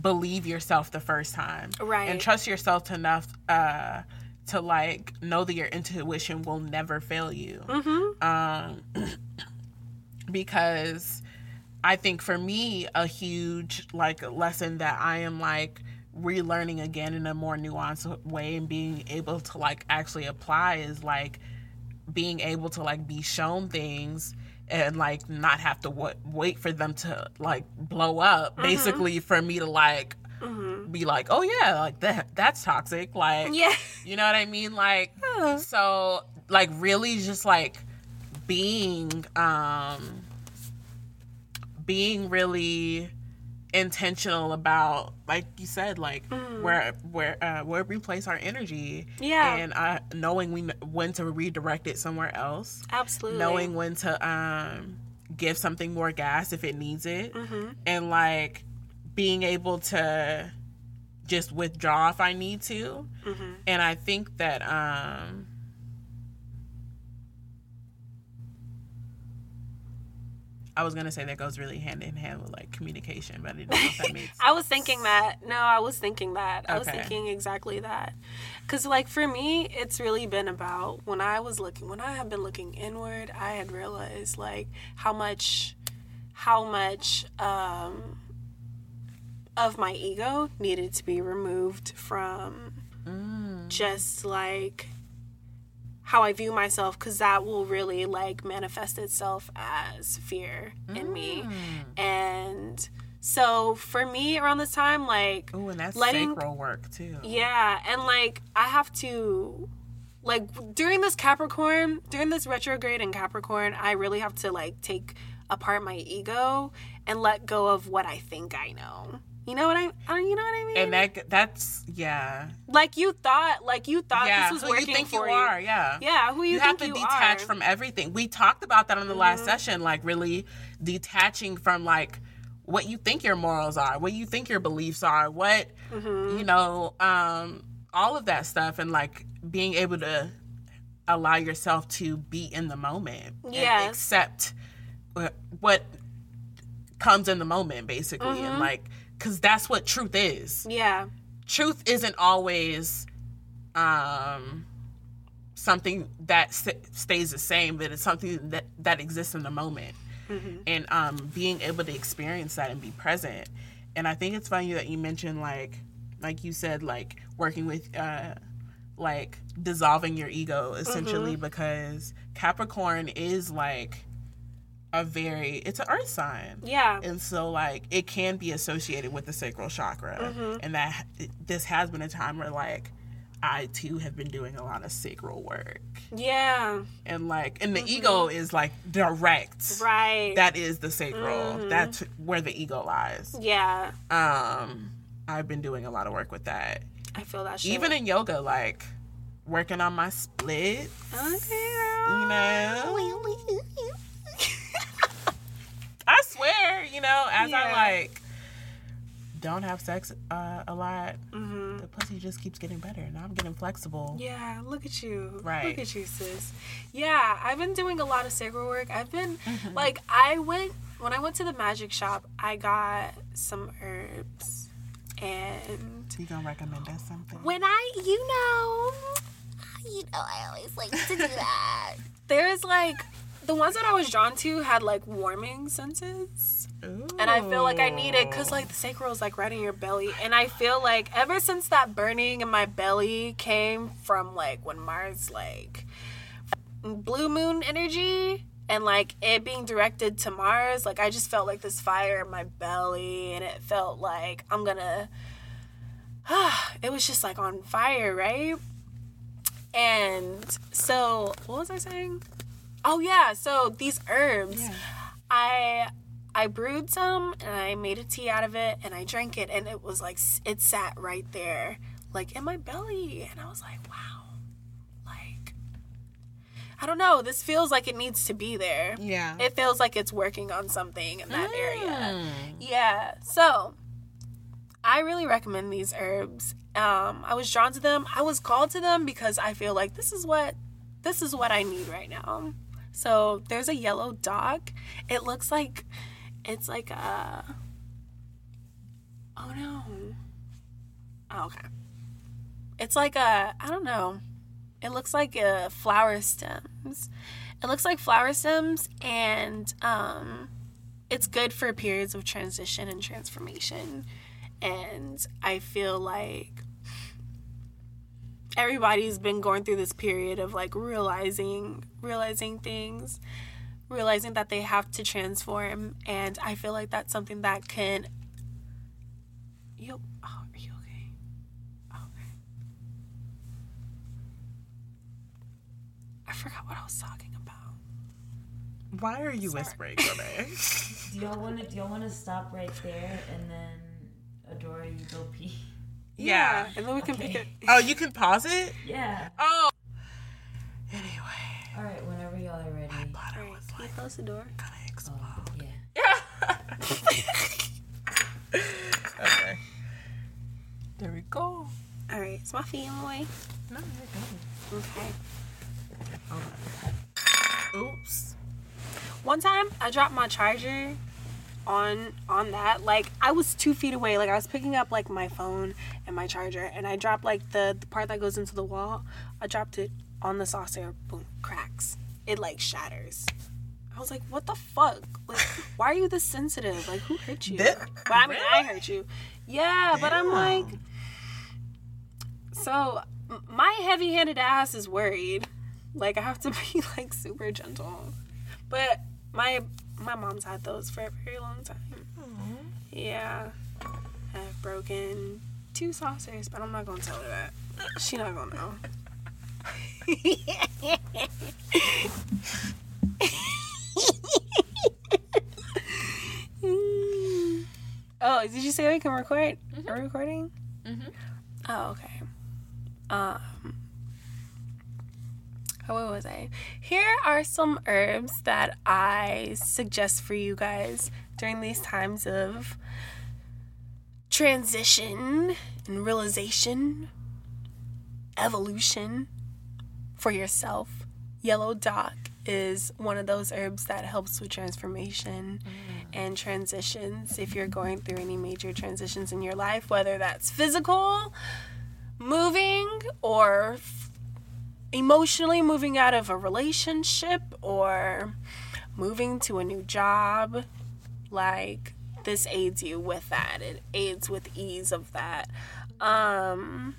believe yourself the first time, Mm-hmm. Right. And trust yourself enough uh to like know that your intuition will never fail you. Mm-hmm. Um, because I think for me, a huge like lesson that I am like relearning again in a more nuanced way and being able to like actually apply is like being able to like be shown things and like not have to wa wait for them to like blow up basically for me to like be like oh yeah like that that's toxic like Yeah. you know what I mean? Like, so, like, really just like being, um, being really intentional about, like you said, like where where uh, where we place our energy, Yeah. and uh, knowing we when to redirect it somewhere else, Absolutely. knowing when to um give something more gas if it needs it, and like being able to just withdraw if I need to. And I think that um I was gonna say that goes really hand in hand with like communication, but I didn't know if that made I was thinking that. No, I was thinking that. I was thinking exactly that. Cuz like for me, it's really been about when I was looking when I have been looking inward, I had realized like how much how much um of my ego needed to be removed from just like how I view myself because that will really like manifest itself as fear in me. Mm. And so for me around this time, like oh, and that's letting- sacral work too. yeah, and like I have to like during this Capricorn, during this retrograde in Capricorn, I really have to like take apart my ego and let go of what I think I know. You know what I, I you know what I mean? And that that's yeah. like you thought, like you thought yeah, this was who working you think for you are, yeah. Yeah, who you, you think have to you detach are. Mm-hmm. from everything. We talked about that on the last session, like really detaching from like what you think your morals are, what you think your beliefs are, what Mm-hmm. you know, um, all of that stuff, and like being able to allow yourself to be in the moment Yes. and accept what, what comes in the moment, basically, Mm-hmm. and like because that's what truth is. Yeah. truth isn't always um something that s- stays the same but it's something that that exists in the moment. And um being able to experience that and be present. And i think it's funny that you mentioned like like you said like working with uh like dissolving your ego essentially because capricorn is like a very it's an earth sign Yeah. and so like it can be associated with the sacral chakra Mm-hmm. and that this has been a time where like i too have been doing a lot of sacral work Yeah. and like and the ego is like direct Mm-hmm. Right. Mm-hmm. that is the sacral that's where the ego lies yeah. um i've been doing a lot of work with that I feel that shit. Even in yoga, like working on my split. okay, You know. I swear, you know, as I like don't have sex uh, a lot, hmm the pussy just keeps getting better. Now I'm getting flexible. Yeah, look at you. Right. Look at you, sis. Yeah, I've been doing a lot of sacral work. I've been Mm-hmm. like I went when I went to the magic shop, I got some herbs and You gonna recommend us something? when I you know you know I always like to do that. There's like the ones that I was drawn to had like warming senses. And I feel like I need it because like the sacral is like right in your belly, and I feel like ever since that burning in my belly came from like when Mars like blue moon energy and like it being directed to Mars, like I just felt like this fire in my belly, and it felt like I'm gonna. it was just like on fire, right? And so, what was I saying? Oh yeah, so these herbs. Yeah. I I brewed some and I made a tea out of it and I drank it and it was like it sat right there like in my belly and I was like wow like I don't know this feels like it needs to be there Yeah. it feels like it's working on something in that area Mm. yeah so I really recommend these herbs um I was drawn to them I was called to them because I feel like this is what this is what I need right now so there's a yellow dock. It looks like it's like a oh no. Oh, okay. It's like a i don't know. It looks like a flower stems. It looks like flower stems and um it's good for periods of transition and transformation. And i feel like everybody's been going through this period of like realizing realizing things realizing that they have to transform and i feel like that's something that can you oh, are you okay okay i forgot what i was talking about Why are you whispering, Renee? Do y'all want to? Do y'all want to stop right there and then Adora, you go pee? Yeah. and then we can Okay. pick it oh, you can pause it? Yeah. Oh. Anyway, All right. Whenever y'all are ready. but I Alright, was can you like, close the door gonna explode. Oh yeah. okay. There we go. all right it's my family No, you're okay good. Oops. One time I dropped my charger on on that. Like I was two feet away. Like I was picking up like my phone and my charger and I dropped like the, the part that goes into the wall. I dropped it on the saucer, boom, cracks. It like shatters. I was like, what the fuck? Like, why are you this sensitive? Like, who hurt you? But I mean, I hurt you. Yeah, but I'm like, so my heavy-handed ass is worried. Like, I have to be like super gentle. But my my mom's had those for a very long time. Yeah, I've broken two saucers, but I'm not gonna tell her that. She not gonna know. oh, did you say we can record? Are we recording? Mhm. Oh, okay. Um, oh, what was I? Here are some herbs that I suggest for you guys during these times of transition and realization, evolution for yourself. Yellow dock is one of those herbs that helps with transformation mm. and transitions if you're going through any major transitions in your life, whether that's physical, moving, or emotionally moving out of a relationship or moving to a new job. Like, this aids you with that. It aids with ease of that. Um,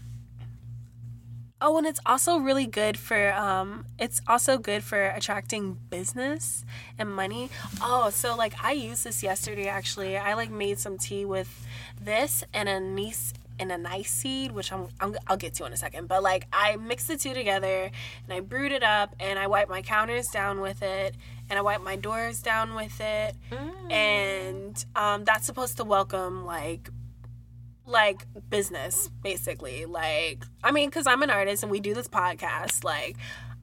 Oh, and it's also really good for um it's also good for attracting business and money. Oh, so like I used this yesterday actually. I like made some tea with this and a nice and a nice seed, which I'm, I'm I'll get to in a second. But like I mixed the two together and I brewed it up and I wiped my counters down with it and I wiped my doors down with it. And um that's supposed to welcome like like business basically like i mean because i'm an artist and we do this podcast like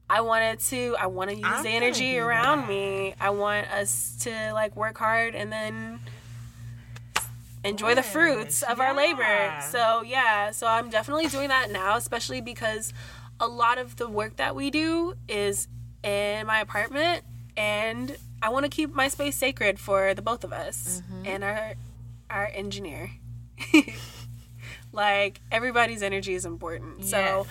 i wanted to i want to use I'm the energy around that. me i want us to like work hard and then enjoy the fruits of our labor. So yeah so i'm definitely doing that now especially because a lot of the work that we do is in my apartment and i want to keep my space sacred for the both of us Mm-hmm. and our our engineer. Like everybody's energy is important. So Yes.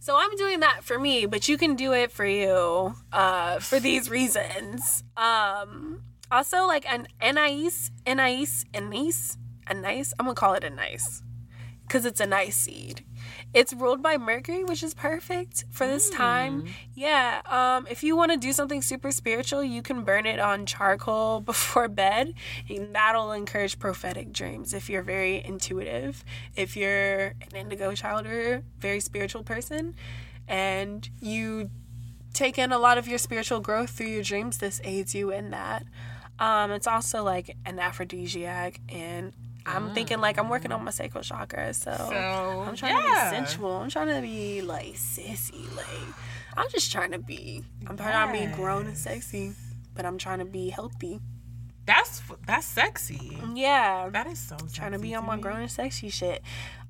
so i'm doing that for me but you can do it for you uh for these reasons. Um also like an anise anise anise a nice i'm gonna call it a nice because it's a nice seed. It's ruled by mercury which is perfect for this time. Yeah um if you want to do something super spiritual you can burn it on charcoal before bed. And that'll encourage prophetic dreams if you're very intuitive if you're an indigo child or very spiritual person and you take in a lot of your spiritual growth through your dreams. This aids you in that. Um it's also like an aphrodisiac and i'm thinking like i'm working on my sacral chakra so, So, i'm trying yeah. to be sensual i'm trying to be like sissy like i'm just trying to be i'm trying to be grown and sexy but i'm trying to be healthy That's that's sexy. yeah That is so trying to be on my me. grown and sexy shit.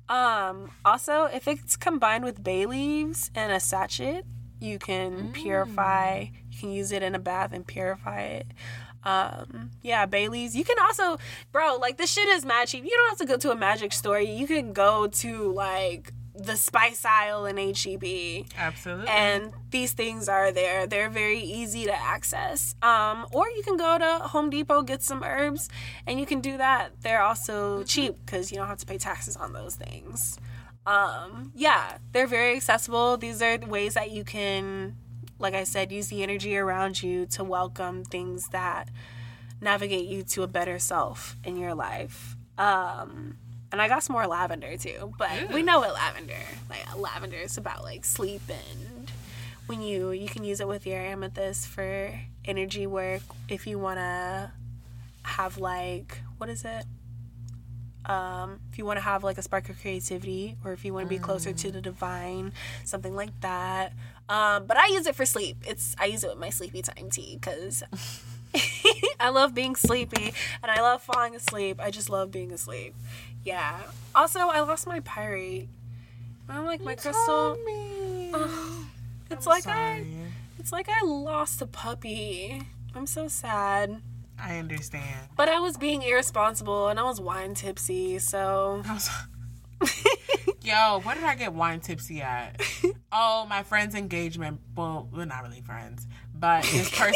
Um, also, if it's combined with bay leaves and a sachet, you can purify. You can use it in a bath and purify it. Um, yeah, Bailey's. You can also, bro, like this shit is mad cheap. You don't have to go to a magic store. You can go to like the spice aisle in HEB Absolutely. and these things are there they're very easy to access um, or you can go to home depot get some herbs and you can do that they're also cheap because you don't have to pay taxes on those things um, yeah they're very accessible these are the ways that you can like i said use the energy around you to welcome things that navigate you to a better self in your life. Um, and I got some more lavender too, but we know what lavender like lavender is about like sleep and when you you can use it with your amethyst for energy work if you want to have like what is it? Um if you want to have like a spark of creativity or if you want to be closer to the divine something like that um but i use it for sleep it's i use it with my sleepy time tea because I love being sleepy and I love falling asleep. I just love being asleep. Yeah. Also, I lost my pyrite. I'm like my crystal. Me. It's I'm like I it's like I lost a puppy. I'm so sad. I understand. But I was being irresponsible and I was wine tipsy, so I was- Yo, where did I get wine tipsy at? Oh, my friend's engagement. Well, we're not really friends, but this person.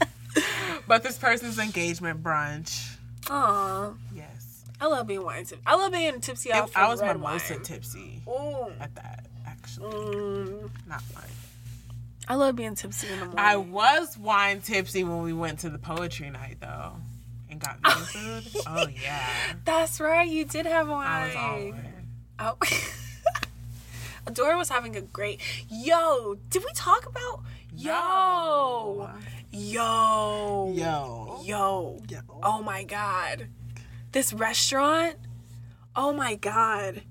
but this person's engagement brunch. Aw. Yes, I love being wine tipsy. I love being tipsy It- I was mimosa wine. tipsy Ooh. at that. Actually, Mm. not fun. I love being tipsy in the morning. I was wine tipsy when we went to the poetry night though, and got vegan food. Oh yeah, That's right. You did have wine. I was all in. Oh. Adora was having a great. Yo, did we talk about? Yo, yo, Yo. yo. Yo. Oh my god, this restaurant. Oh my god.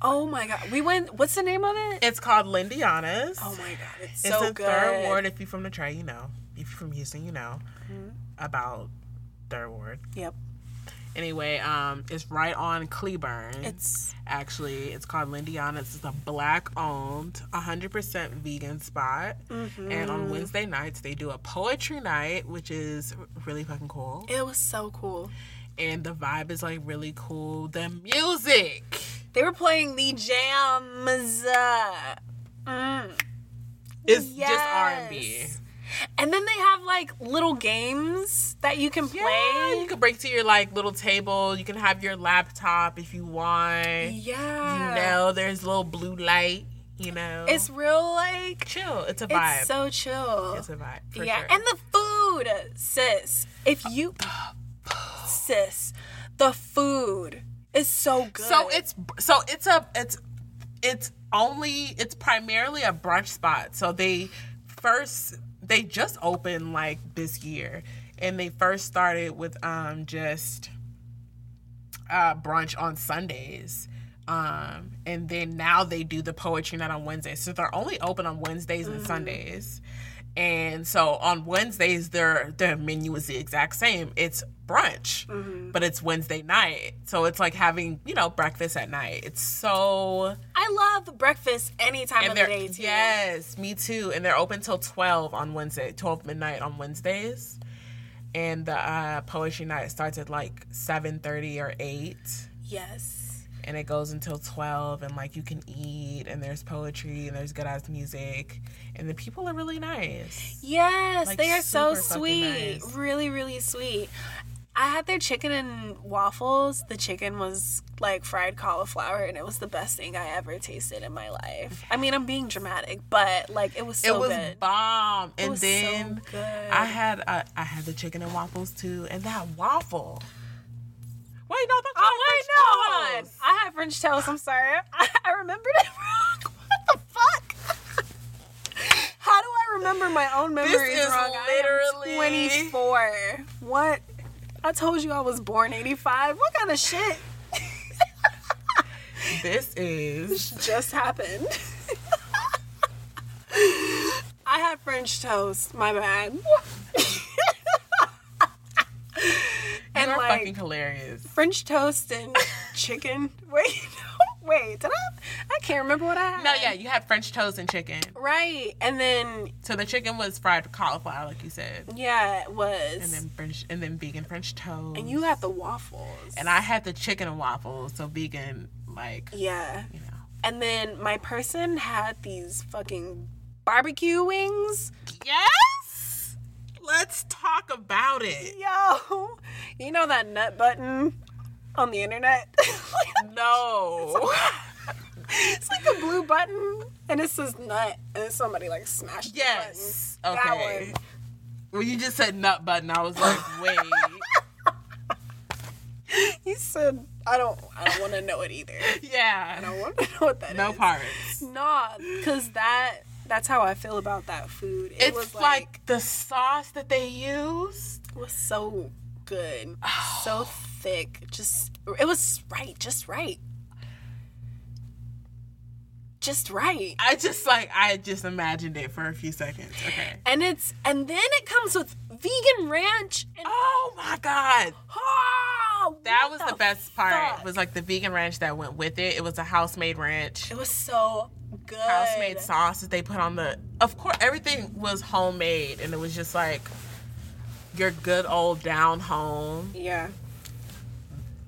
Oh my god. We went. What's the name of it? It's called Lindiana's. Oh my god, it's, It's so in good. Third Ward. If you're from the Trey, you know. If you're from Houston, you know Mm-hmm. about Third Ward. Yep. Anyway, um, it's right on Cleburne. It's actually it's called Lindiana's. It's a black-owned, 100% vegan spot. Mm-hmm. And on Wednesday nights they do a poetry night, which is really fucking cool. it was so cool. And the vibe is like really cool. The music. They were playing the jams. Uh, Mm. It's just R&B. Yes. And then they have like little games that you can play. Yeah, you can break to your like little table. You can have your laptop if you want. Yeah. You know, there's a little blue light. You know, It's real like chill. It's a vibe. it's so chill. It's a vibe. Yeah, sure. and the food, sis. If you sis, the food is so good. so it's so it's a it's it's only it's primarily a brunch spot. So they first they just opened like this year, and they first started with um just uh, brunch on Sundays. Um, and then now they do the poetry night on Wednesdays. So they're only open on Wednesdays and Sundays. And so on Wednesdays, their their menu is the exact same. It's brunch, but it's Wednesday night. So it's like having you know breakfast at night. It's so I love breakfast any time of the day too. yes, me too. And they're open till twelve on Wednesday, twelve midnight on Wednesdays. And the uh, poetry night starts at like seven thirty or eight Yes. And it goes until 12 and like you can eat and there's poetry and there's good ass music and the people are really nice Yes, Like, they are so sweet. nice. Really, really sweet. I had their chicken and waffles. The chicken was like fried cauliflower, and it was the best thing I ever tasted in my life. I mean, I'm being dramatic, but like it was so it was good. bomb and was so then good. i had uh, i had the chicken and waffles too and that waffle wait no that's Oh wait, no. I had French toast. I'm sorry, I, I remembered it wrong. What the fuck? How do I remember my own memories is wrong? Literally- 24. What? I told you I was born 85. What kind of shit this is just happened? I had French toast. My bad. And you're like fucking hilarious French toast and chicken. Wait, no, wait. Did I? I can't remember what I had. no yeah you had french toast and chicken Right, and then so the chicken was fried cauliflower like you said yeah, it was. and then french and then vegan french toast And you got the waffles. and i had the chicken and waffles so vegan like yeah. you know And then my person had these fucking barbecue wings. Yes. Let's talk about it. Yo, you know that nut button on the internet? No. it's like a blue button and it says nut and somebody like smashed the yes. button. That Okay. When you just said nut button, I was like, wait. He said, I don't I don't want to know it either. yeah I don't want to know what that No parts. Nah, because that that's how I feel about that food. It It's was like, like, the sauce that they used. was so good, so thick. Just it was right, just right, just right. I just like I just imagined it for a few seconds. Okay. And it's and then it comes with vegan ranch and Oh my god. oh, That was the best part. It Was like the vegan ranch that went with it. It was a house made ranch. It was so good. house made sauce that they put on the of course everything was homemade and it was just like your good old down home Yeah.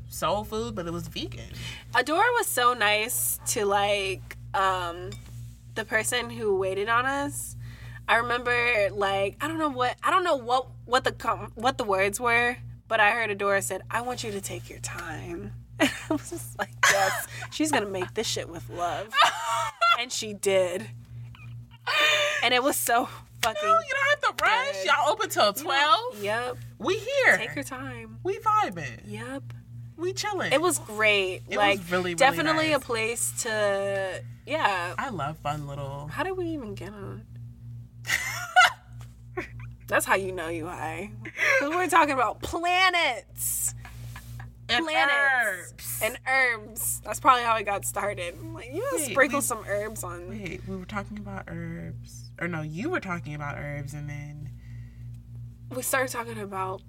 soul food but it was vegan Adora was so nice to like um the person who waited on us. I remember like I don't know what I don't know what what the com- what the words were, but I heard Adora said, "I want you to take your time." I was just like, "Yes, she's gonna make this shit with love," and she did. And it was so fucking. no, you don't have to rush Good. y'all open till 12 Yep. we here Take your time. we vibing Yep. we chilling It was great. It was like really, really definitely nice. a place to yeah. i love fun little How did we even get on? That's how you know you high. 'Cause we're talking about planets. And Planets. herbs. And herbs. That's probably how I got started. I'm like, you Wait, sprinkle some herbs on. wait we were talking about herbs or no you were talking about herbs and then We started talking about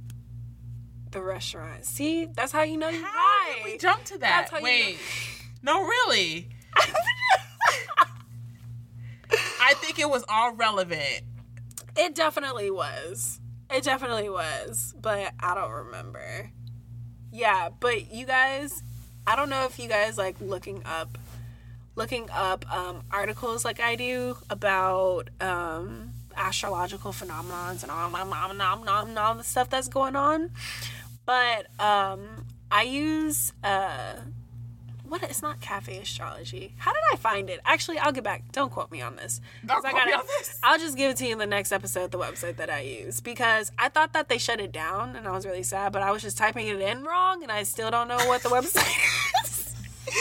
the restaurant. See, that's how you know you how high. we jump to that That's how you wait no really I think it was all relevant. It definitely was. It definitely was, but I don't remember. Yeah, but you guys, I don't know if you guys like looking up looking up um articles like I do about um astrological phenomenons and all, the stuff that's going on. But um I use uh what it's not cafe astrology. How did I find it? Actually, I'll get back. Don't quote me on this. Don't quote me gotta- on this. I'll just give it to you in the next episode, the website that I use, because I thought that they shut it down, and I was really sad. But I was just typing it in wrong, and I still don't know what the website is.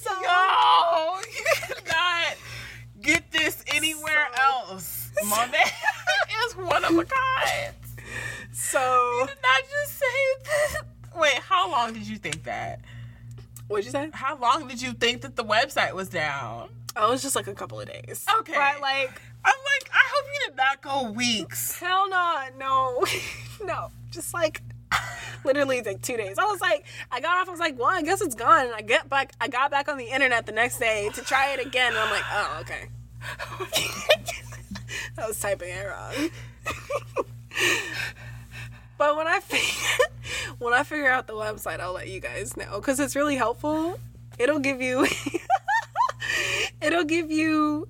so, Yo, you cannot get this anywhere So- else. Monet is one of a kind. so you Did not just say how long did you think that? What'd you say? How long did you think that the website was down? Oh, it was just like a couple of days. Okay. But like, I'm like, I hope you did not go weeks. hell no, no, no. Just like literally like two days. I was like, I got off. I was like, well, I guess it's gone. And I get back. I got back on the internet the next day to try it again. And I'm like, oh, okay. I was typing it wrong. but when I figure, when I figure out the website, I'll let you guys know because it's really helpful. It'll give you, it'll give you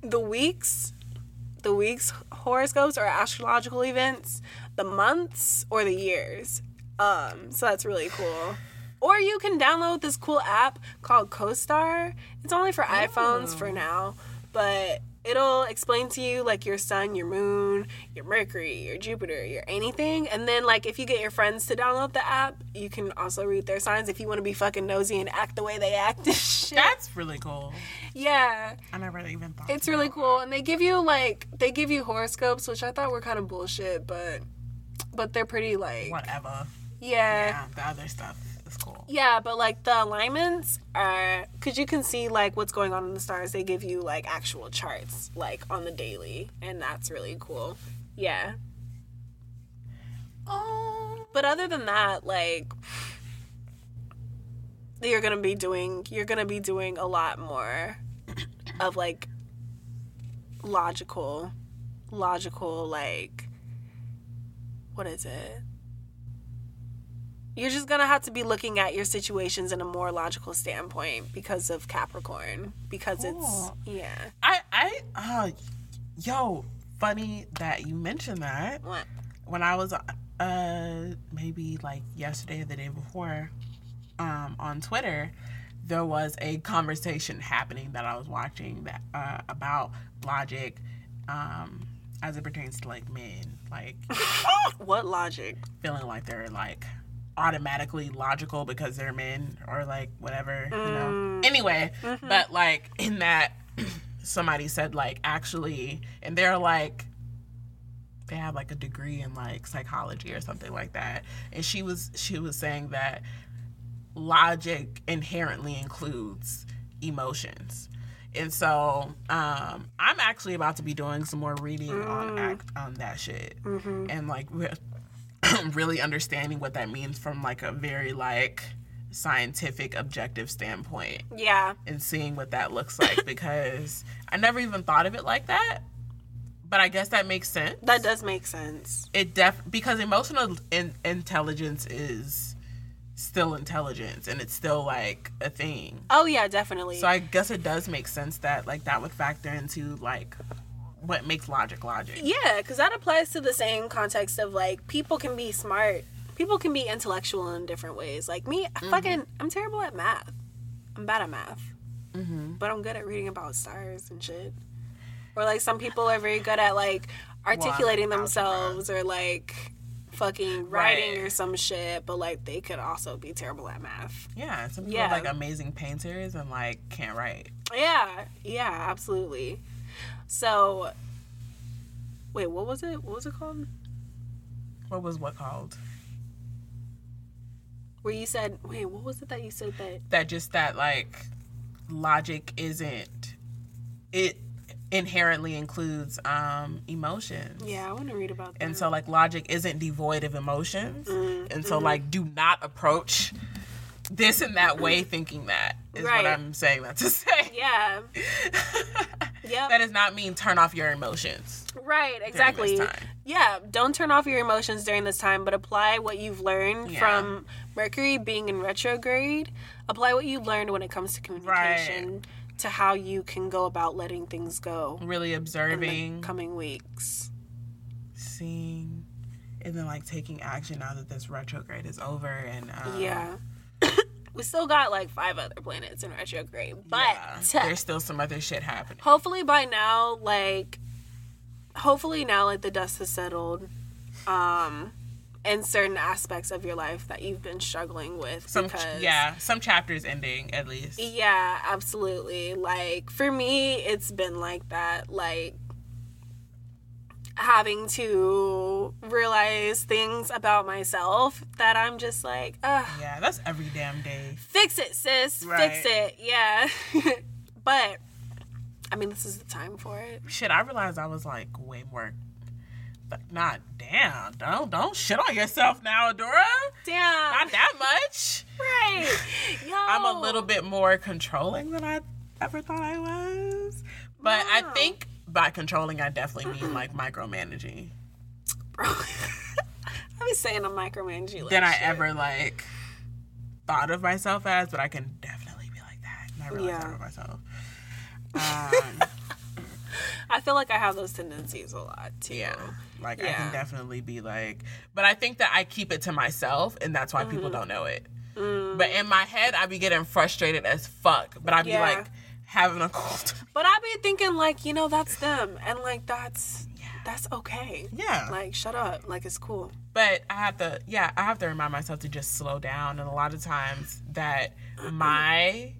the weeks, the weeks horoscopes or astrological events, the months or the years. Um, so that's really cool. Or you can download this cool app called CoStar. It's only for iPhones for now, but it'll explain to you like your sun, your moon, your Mercury, your Jupiter, your anything. And then like if you get your friends to download the app, you can also read their signs if you want to be fucking nosy and act the way they act and shit. That's really cool. yeah. I never even thought. It's really cool, and they give you like they give you horoscopes, which I thought were kind of bullshit, but but they're pretty like Whatever. yeah, Yeah, the other stuff cool. yeah. But like the alignments are because you can see like what's going on in the stars. They give you like actual charts like on the daily, and that's really cool. Yeah, Oh. but other than that, like you're gonna be doing you're gonna be doing a lot more of like logical logical like what is it you're just gonna have to be looking at your situations in a more logical standpoint because of capricorn because it's yeah. I, I, uh, yo, funny that you mentioned that. what? When I was, uh, maybe like yesterday or the day before, um, on Twitter, there was a conversation happening that I was watching that uh, about logic, um, as it pertains to like men, like what logic? Feeling like they're like automatically logical because they're men or like whatever, you know. Mm. Anyway, mm-hmm. but like in that somebody said like actually and they're like they have like a degree in like psychology or something like that. And she was she was saying that logic inherently includes emotions. And so um, I'm actually about to be doing some more reading on mm. act on that shit mm-hmm. and like really understanding what that means from like a very like scientific objective standpoint yeah and seeing what that looks like because I never even thought of it like that. But I guess that makes sense. that does make sense It def because emotional in- intelligence is still intelligence and it's still like a thing. oh yeah definitely So I guess it does make sense that like that would factor into like what makes logic logic. Yeah, because that applies to the same context of like people can be smart, people can be intellectual in different ways. Like me, I fucking, I'm terrible at math. I'm bad at math, Mm-hmm. but I'm good at reading about stars and shit. Or like some people are very good at like articulating algebra. themselves or like fucking writing Right. or some shit, but like they could also be terrible at math. Yeah, some people Yeah. are like amazing painters and like can't write. Yeah, yeah, absolutely. So, wait, what was it? What was it called? What was what called? Where you said, wait, what was it that you said that? That just that like logic isn't it inherently includes um emotions. Yeah, I want to read about that. And so like logic isn't devoid of emotions. Mm, And so like do not approach this in that way thinking that is Right. what I'm saying that to say. yeah, yep, that does not mean turn off your emotions. right, exactly. Yeah, don't turn off your emotions during this time, but apply what you've learned Yeah. from Mercury being in retrograde. Apply what you learned when it comes to communication to how you can go about letting things go Really in observing, coming weeks. seeing, and then like taking action now that this retrograde is over and um, Yeah. we still got like five other planets in retrograde, but yeah, there's still some other shit happening. hopefully by now like hopefully now like the dust has settled um in certain aspects of your life that you've been struggling with Some because yeah, some chapters ending at least. yeah absolutely like for me it's been like that like having to realize things about myself that I'm just like, ugh, Yeah, that's every damn day. fix it, sis. Right. Fix it. Yeah. but I mean, this is the time for it. Shit, I realized I was like way more. But not damn. Don't don't shit on yourself now, Adora. Damn. Not that much. right. Yo. I'm a little bit more controlling than I ever thought I was. But I think by controlling, I definitely mean like micromanaging. Bro. I be saying I'm micromanaging. Like Than I shit. ever like thought of myself as, but I can definitely be like that. And I realize Yeah. that about myself. Um, I feel like I have those tendencies a lot too. yeah. Like I can definitely be like, but I think that I keep it to myself, and that's why Mm-hmm. people don't know it. Mm. But in my head, I be getting frustrated as fuck. But I be Yeah. like having a cold. But I be thinking like, you know, that's them, and like that's that's okay. Yeah. Like, shut up. Like, it's cool. but I have to, yeah, I have to remind myself to just slow down. And a lot of times that my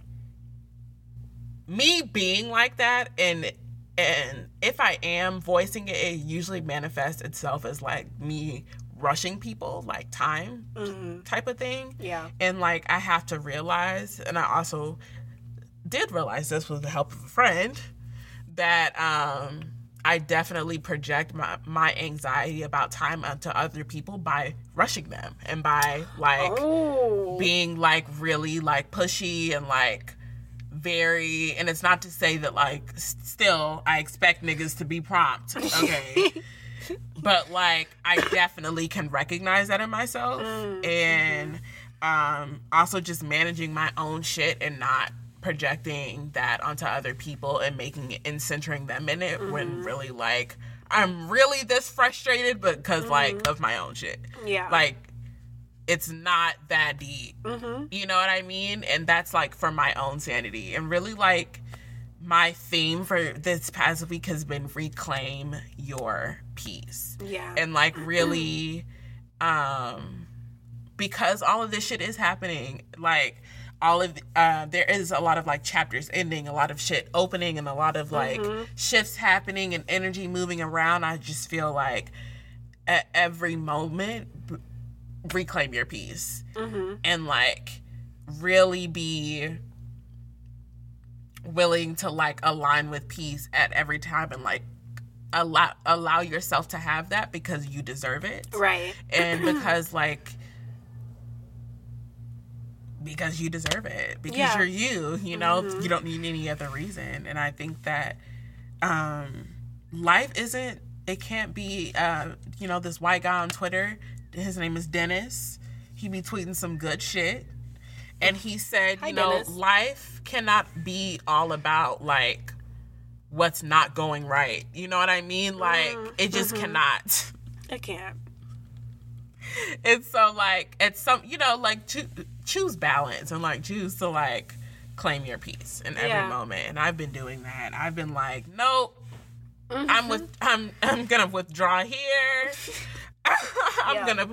me being like that and and if I am voicing it, it usually manifests itself as like me rushing people, like time mm-hmm. type of thing. Yeah. And like I have to realize, and I also did realize this with the help of a friend, that um I definitely project my, my anxiety about time onto other people by rushing them and by like Oh. being like really like pushy and like very and it's not to say that like still I expect niggas to be prompt, okay? but like I definitely can recognize that in myself and um also just managing my own shit and not projecting that onto other people and making it and centering them in it when mm-hmm. really like I'm really this frustrated but because like mm-hmm. of my own shit. Yeah. Like it's not that deep. Mm-hmm. You know what I mean? And that's like for my own sanity. And really, like, my theme for this past week has been reclaim your peace. Yeah. And like, really, um, because all of this shit is happening, like, all of uh there is a lot of like chapters ending a lot of shit opening and a lot of like shifts happening and energy moving around. I just feel like at every moment reclaim your peace. And like really be willing to like align with peace at every time and like allow allow yourself to have that because you deserve it. Right. and because like because you deserve it because Yeah. you're you you know? You don't need any other reason. And i think that um life isn't it can't be uh you know this white guy on twitter. His name is dennis. He be tweeting some good shit. And he said Hi, you know Dennis. life cannot be all about like what's not going right. You know what i mean? Like it just cannot. It can't. and so like it's some you know like choo- choose balance and like choose to like claim your peace in every Yeah. moment. And i've been doing that. I've been like nope. I'm with i'm i'm gonna withdraw here. I'm Yeah. gonna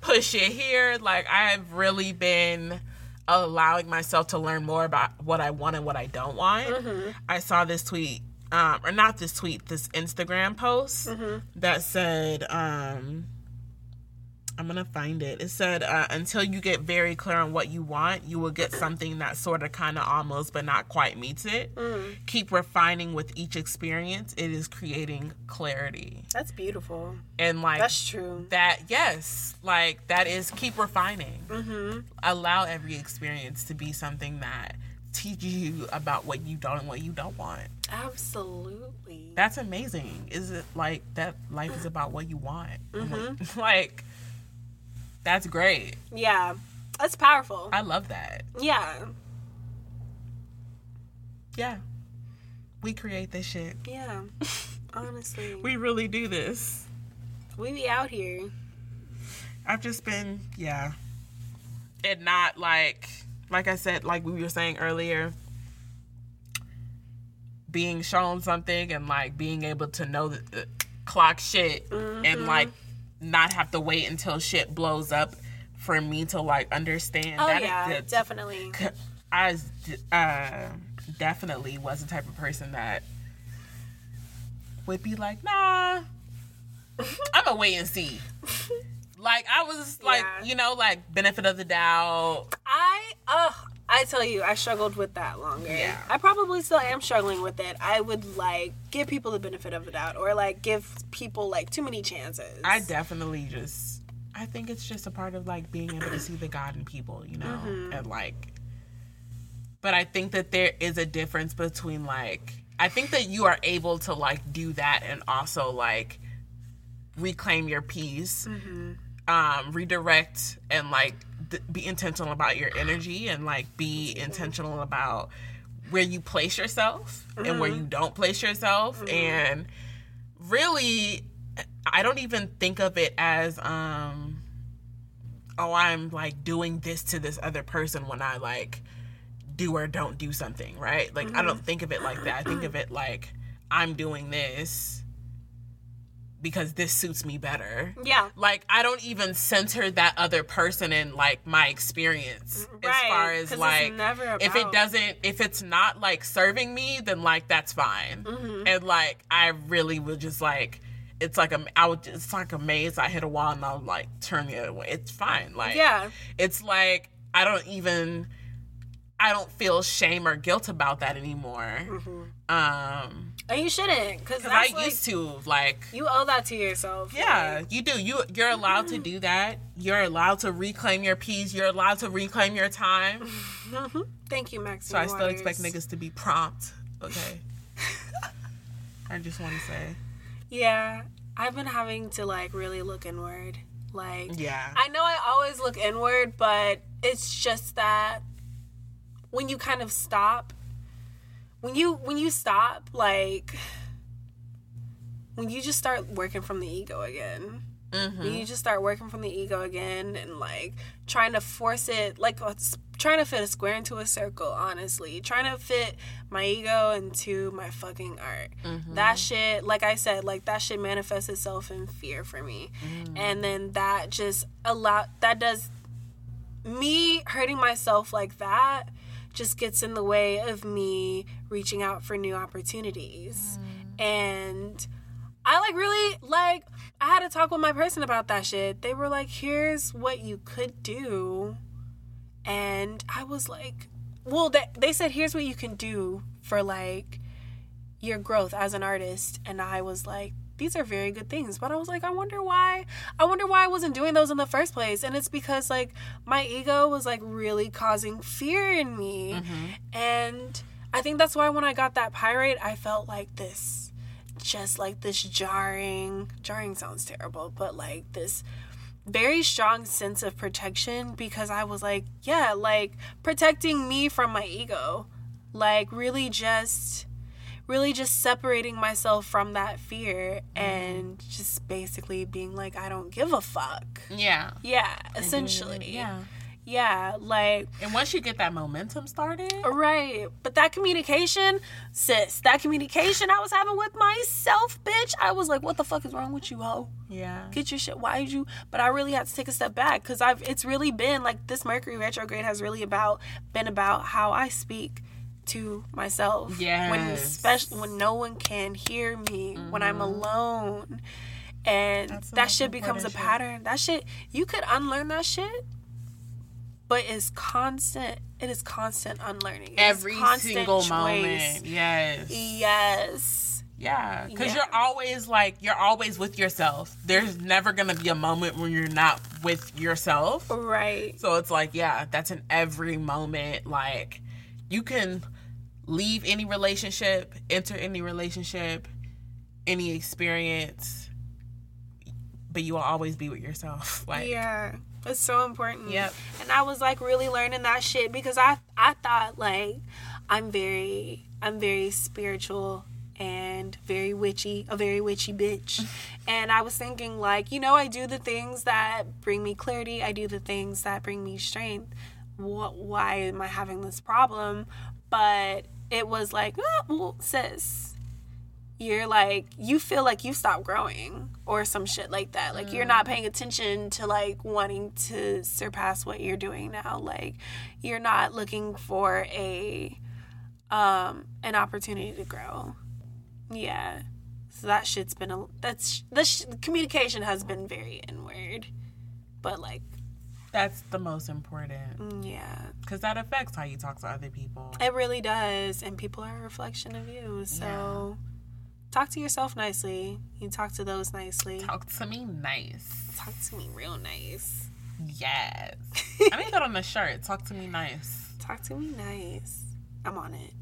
push it here. Like i've really been allowing myself to learn more about what i want and what i don't want. I saw this tweet um, or not this tweet this instagram post that said um I'm gonna find it. It said, uh, "Until you get very clear on what you want, you will get something that sort of, kind of, almost, but not quite meets it. Keep refining with each experience. It is creating clarity, That's beautiful. and like That's true. that. Yes, like that is keep refining. Mm-hmm. Allow every experience to be something that teaches you about what you don't and what you don't want. Absolutely. That's amazing. Is it like that? Life is about what you want. what- like." That's great. Yeah. That's powerful. I love that. Yeah. Yeah. We create this shit. Yeah. Honestly. We really do this. We be out here. I've just been, yeah. And not like, like I said, like we were saying earlier, being shown something and like being able to know that the clock shit and like not have to wait until shit blows up for me to like understand. Oh that yeah, definitely. I uh, definitely was the type of person that would be like, nah, I'm a wait and see. Like I was like, Yeah. you know, like benefit of the doubt. I oh I tell you, I struggled with that longer. Yeah. I probably still am struggling with it. I would like give people the benefit of the doubt or like give people like too many chances. I definitely just I think it's just a part of like being able to see the God in people, you know? And like but I think that there is a difference between like I think that you are able to like do that and also like reclaim your peace. Um redirect and like th- be intentional about your energy and like be intentional about where you place yourself and where mm-hmm. you don't place yourself mm-hmm. and really I don't even think of it as um oh I'm like doing this to this other person when I like do or don't do something, right? Like I don't mm-hmm. think of it like that. I think of it like I'm doing this because this suits me better. Yeah. Like I don't even center that other person in like my experience right. as far as like never if it doesn't if it's not like serving me then like that's fine. Mm-hmm. And like I really would just like it's like a I would it's like a maze. I hit a wall and I'll like turn the other way. It's fine. Like Yeah. it's like I don't even I don't feel shame or guilt about that anymore. Um, And you shouldn't, because I like, used to like you owe that to yourself. yeah, you do. You you're allowed to do that. You're allowed to reclaim your peace. You're allowed to reclaim your time. Mm-hmm. Thank you, Max. So I still expect niggas to be prompt. Okay. I just want to say, Yeah, I've been having to like really look inward. Like, yeah, I know I always look inward, but it's just that when you kind of stop, when you when you stop, like when you just start working from the ego again. When you mm-hmm. just start working from the ego again and like trying to force it, like uh, trying to fit a square into a circle, honestly. Trying to fit my ego into my fucking art. Mm-hmm. That shit, like I said, like that shit manifests itself in fear for me. Mm. And then that just allow that does me hurting myself like that just gets in the way of me reaching out for new opportunities. Mm. And I like really like I had to talk with my person about that shit. They were like, "Here's what you could do." And I was like, "Well, they they said here's what you can do for like your growth as an artist." And I was like, these are very good things. But I was like, I wonder why. I wonder why I wasn't doing those in the first place. And it's because like my ego was like really causing fear in me. Mm-hmm. And I think that's why when I got that pyrite, I felt like this just like this jarring jarring sounds terrible, but like this very strong sense of protection because I was like, yeah, like protecting me from my ego. Like really just really just separating myself from that fear and just basically being like I don't give a fuck. yeah, Yeah, essentially. yeah. Yeah, like And once you get that momentum started, Right. But that communication, sis, that communication I was having with myself, bitch, I was like, what the fuck is wrong with you, ho? yeah, Get your shit. Why did you? But I really had to take a step back because I've, it's really been like this Mercury retrograde has really about, been about how I speak to myself. When, especially when no one can hear me, when I'm mm-hmm. alone. And That's that shit becomes a important shit. pattern. That shit, you could unlearn that shit but it's constant. It is constant unlearning. It is every constant single choice. moment, yes, Yes. yeah, because Yeah. you're always like you're always with yourself. There's never gonna be a moment when you're not with yourself. Right. So it's like, yeah, that's in every moment. Like, you can leave any relationship, enter any relationship, any experience, but you will always be with yourself. Like, Yeah. It's so important. Yep. And I was like really learning that shit because I I thought like I'm very I'm very spiritual and very witchy, a very witchy bitch. and I was thinking like, you know, I do the things that bring me clarity, I do the things that bring me strength. What why am I having this problem? But it was like, oh, well, sis, you're like you feel like you stopped growing or some shit like that. Like you're not paying attention to like wanting to surpass what you're doing now. Like you're not looking for a um an opportunity to grow. Yeah. So that shit's been a that's the sh- communication has been very inward, but like That's the most important mm, yeah, because that affects how you talk to other people. it really does, and people are a reflection of you. So talk to yourself nicely. You talk to those nicely. Talk, Talk to me nice. Talk to me real nice. Yes. I need that on the shirt. Talk to me nice. Talk to me nice. I'm on it.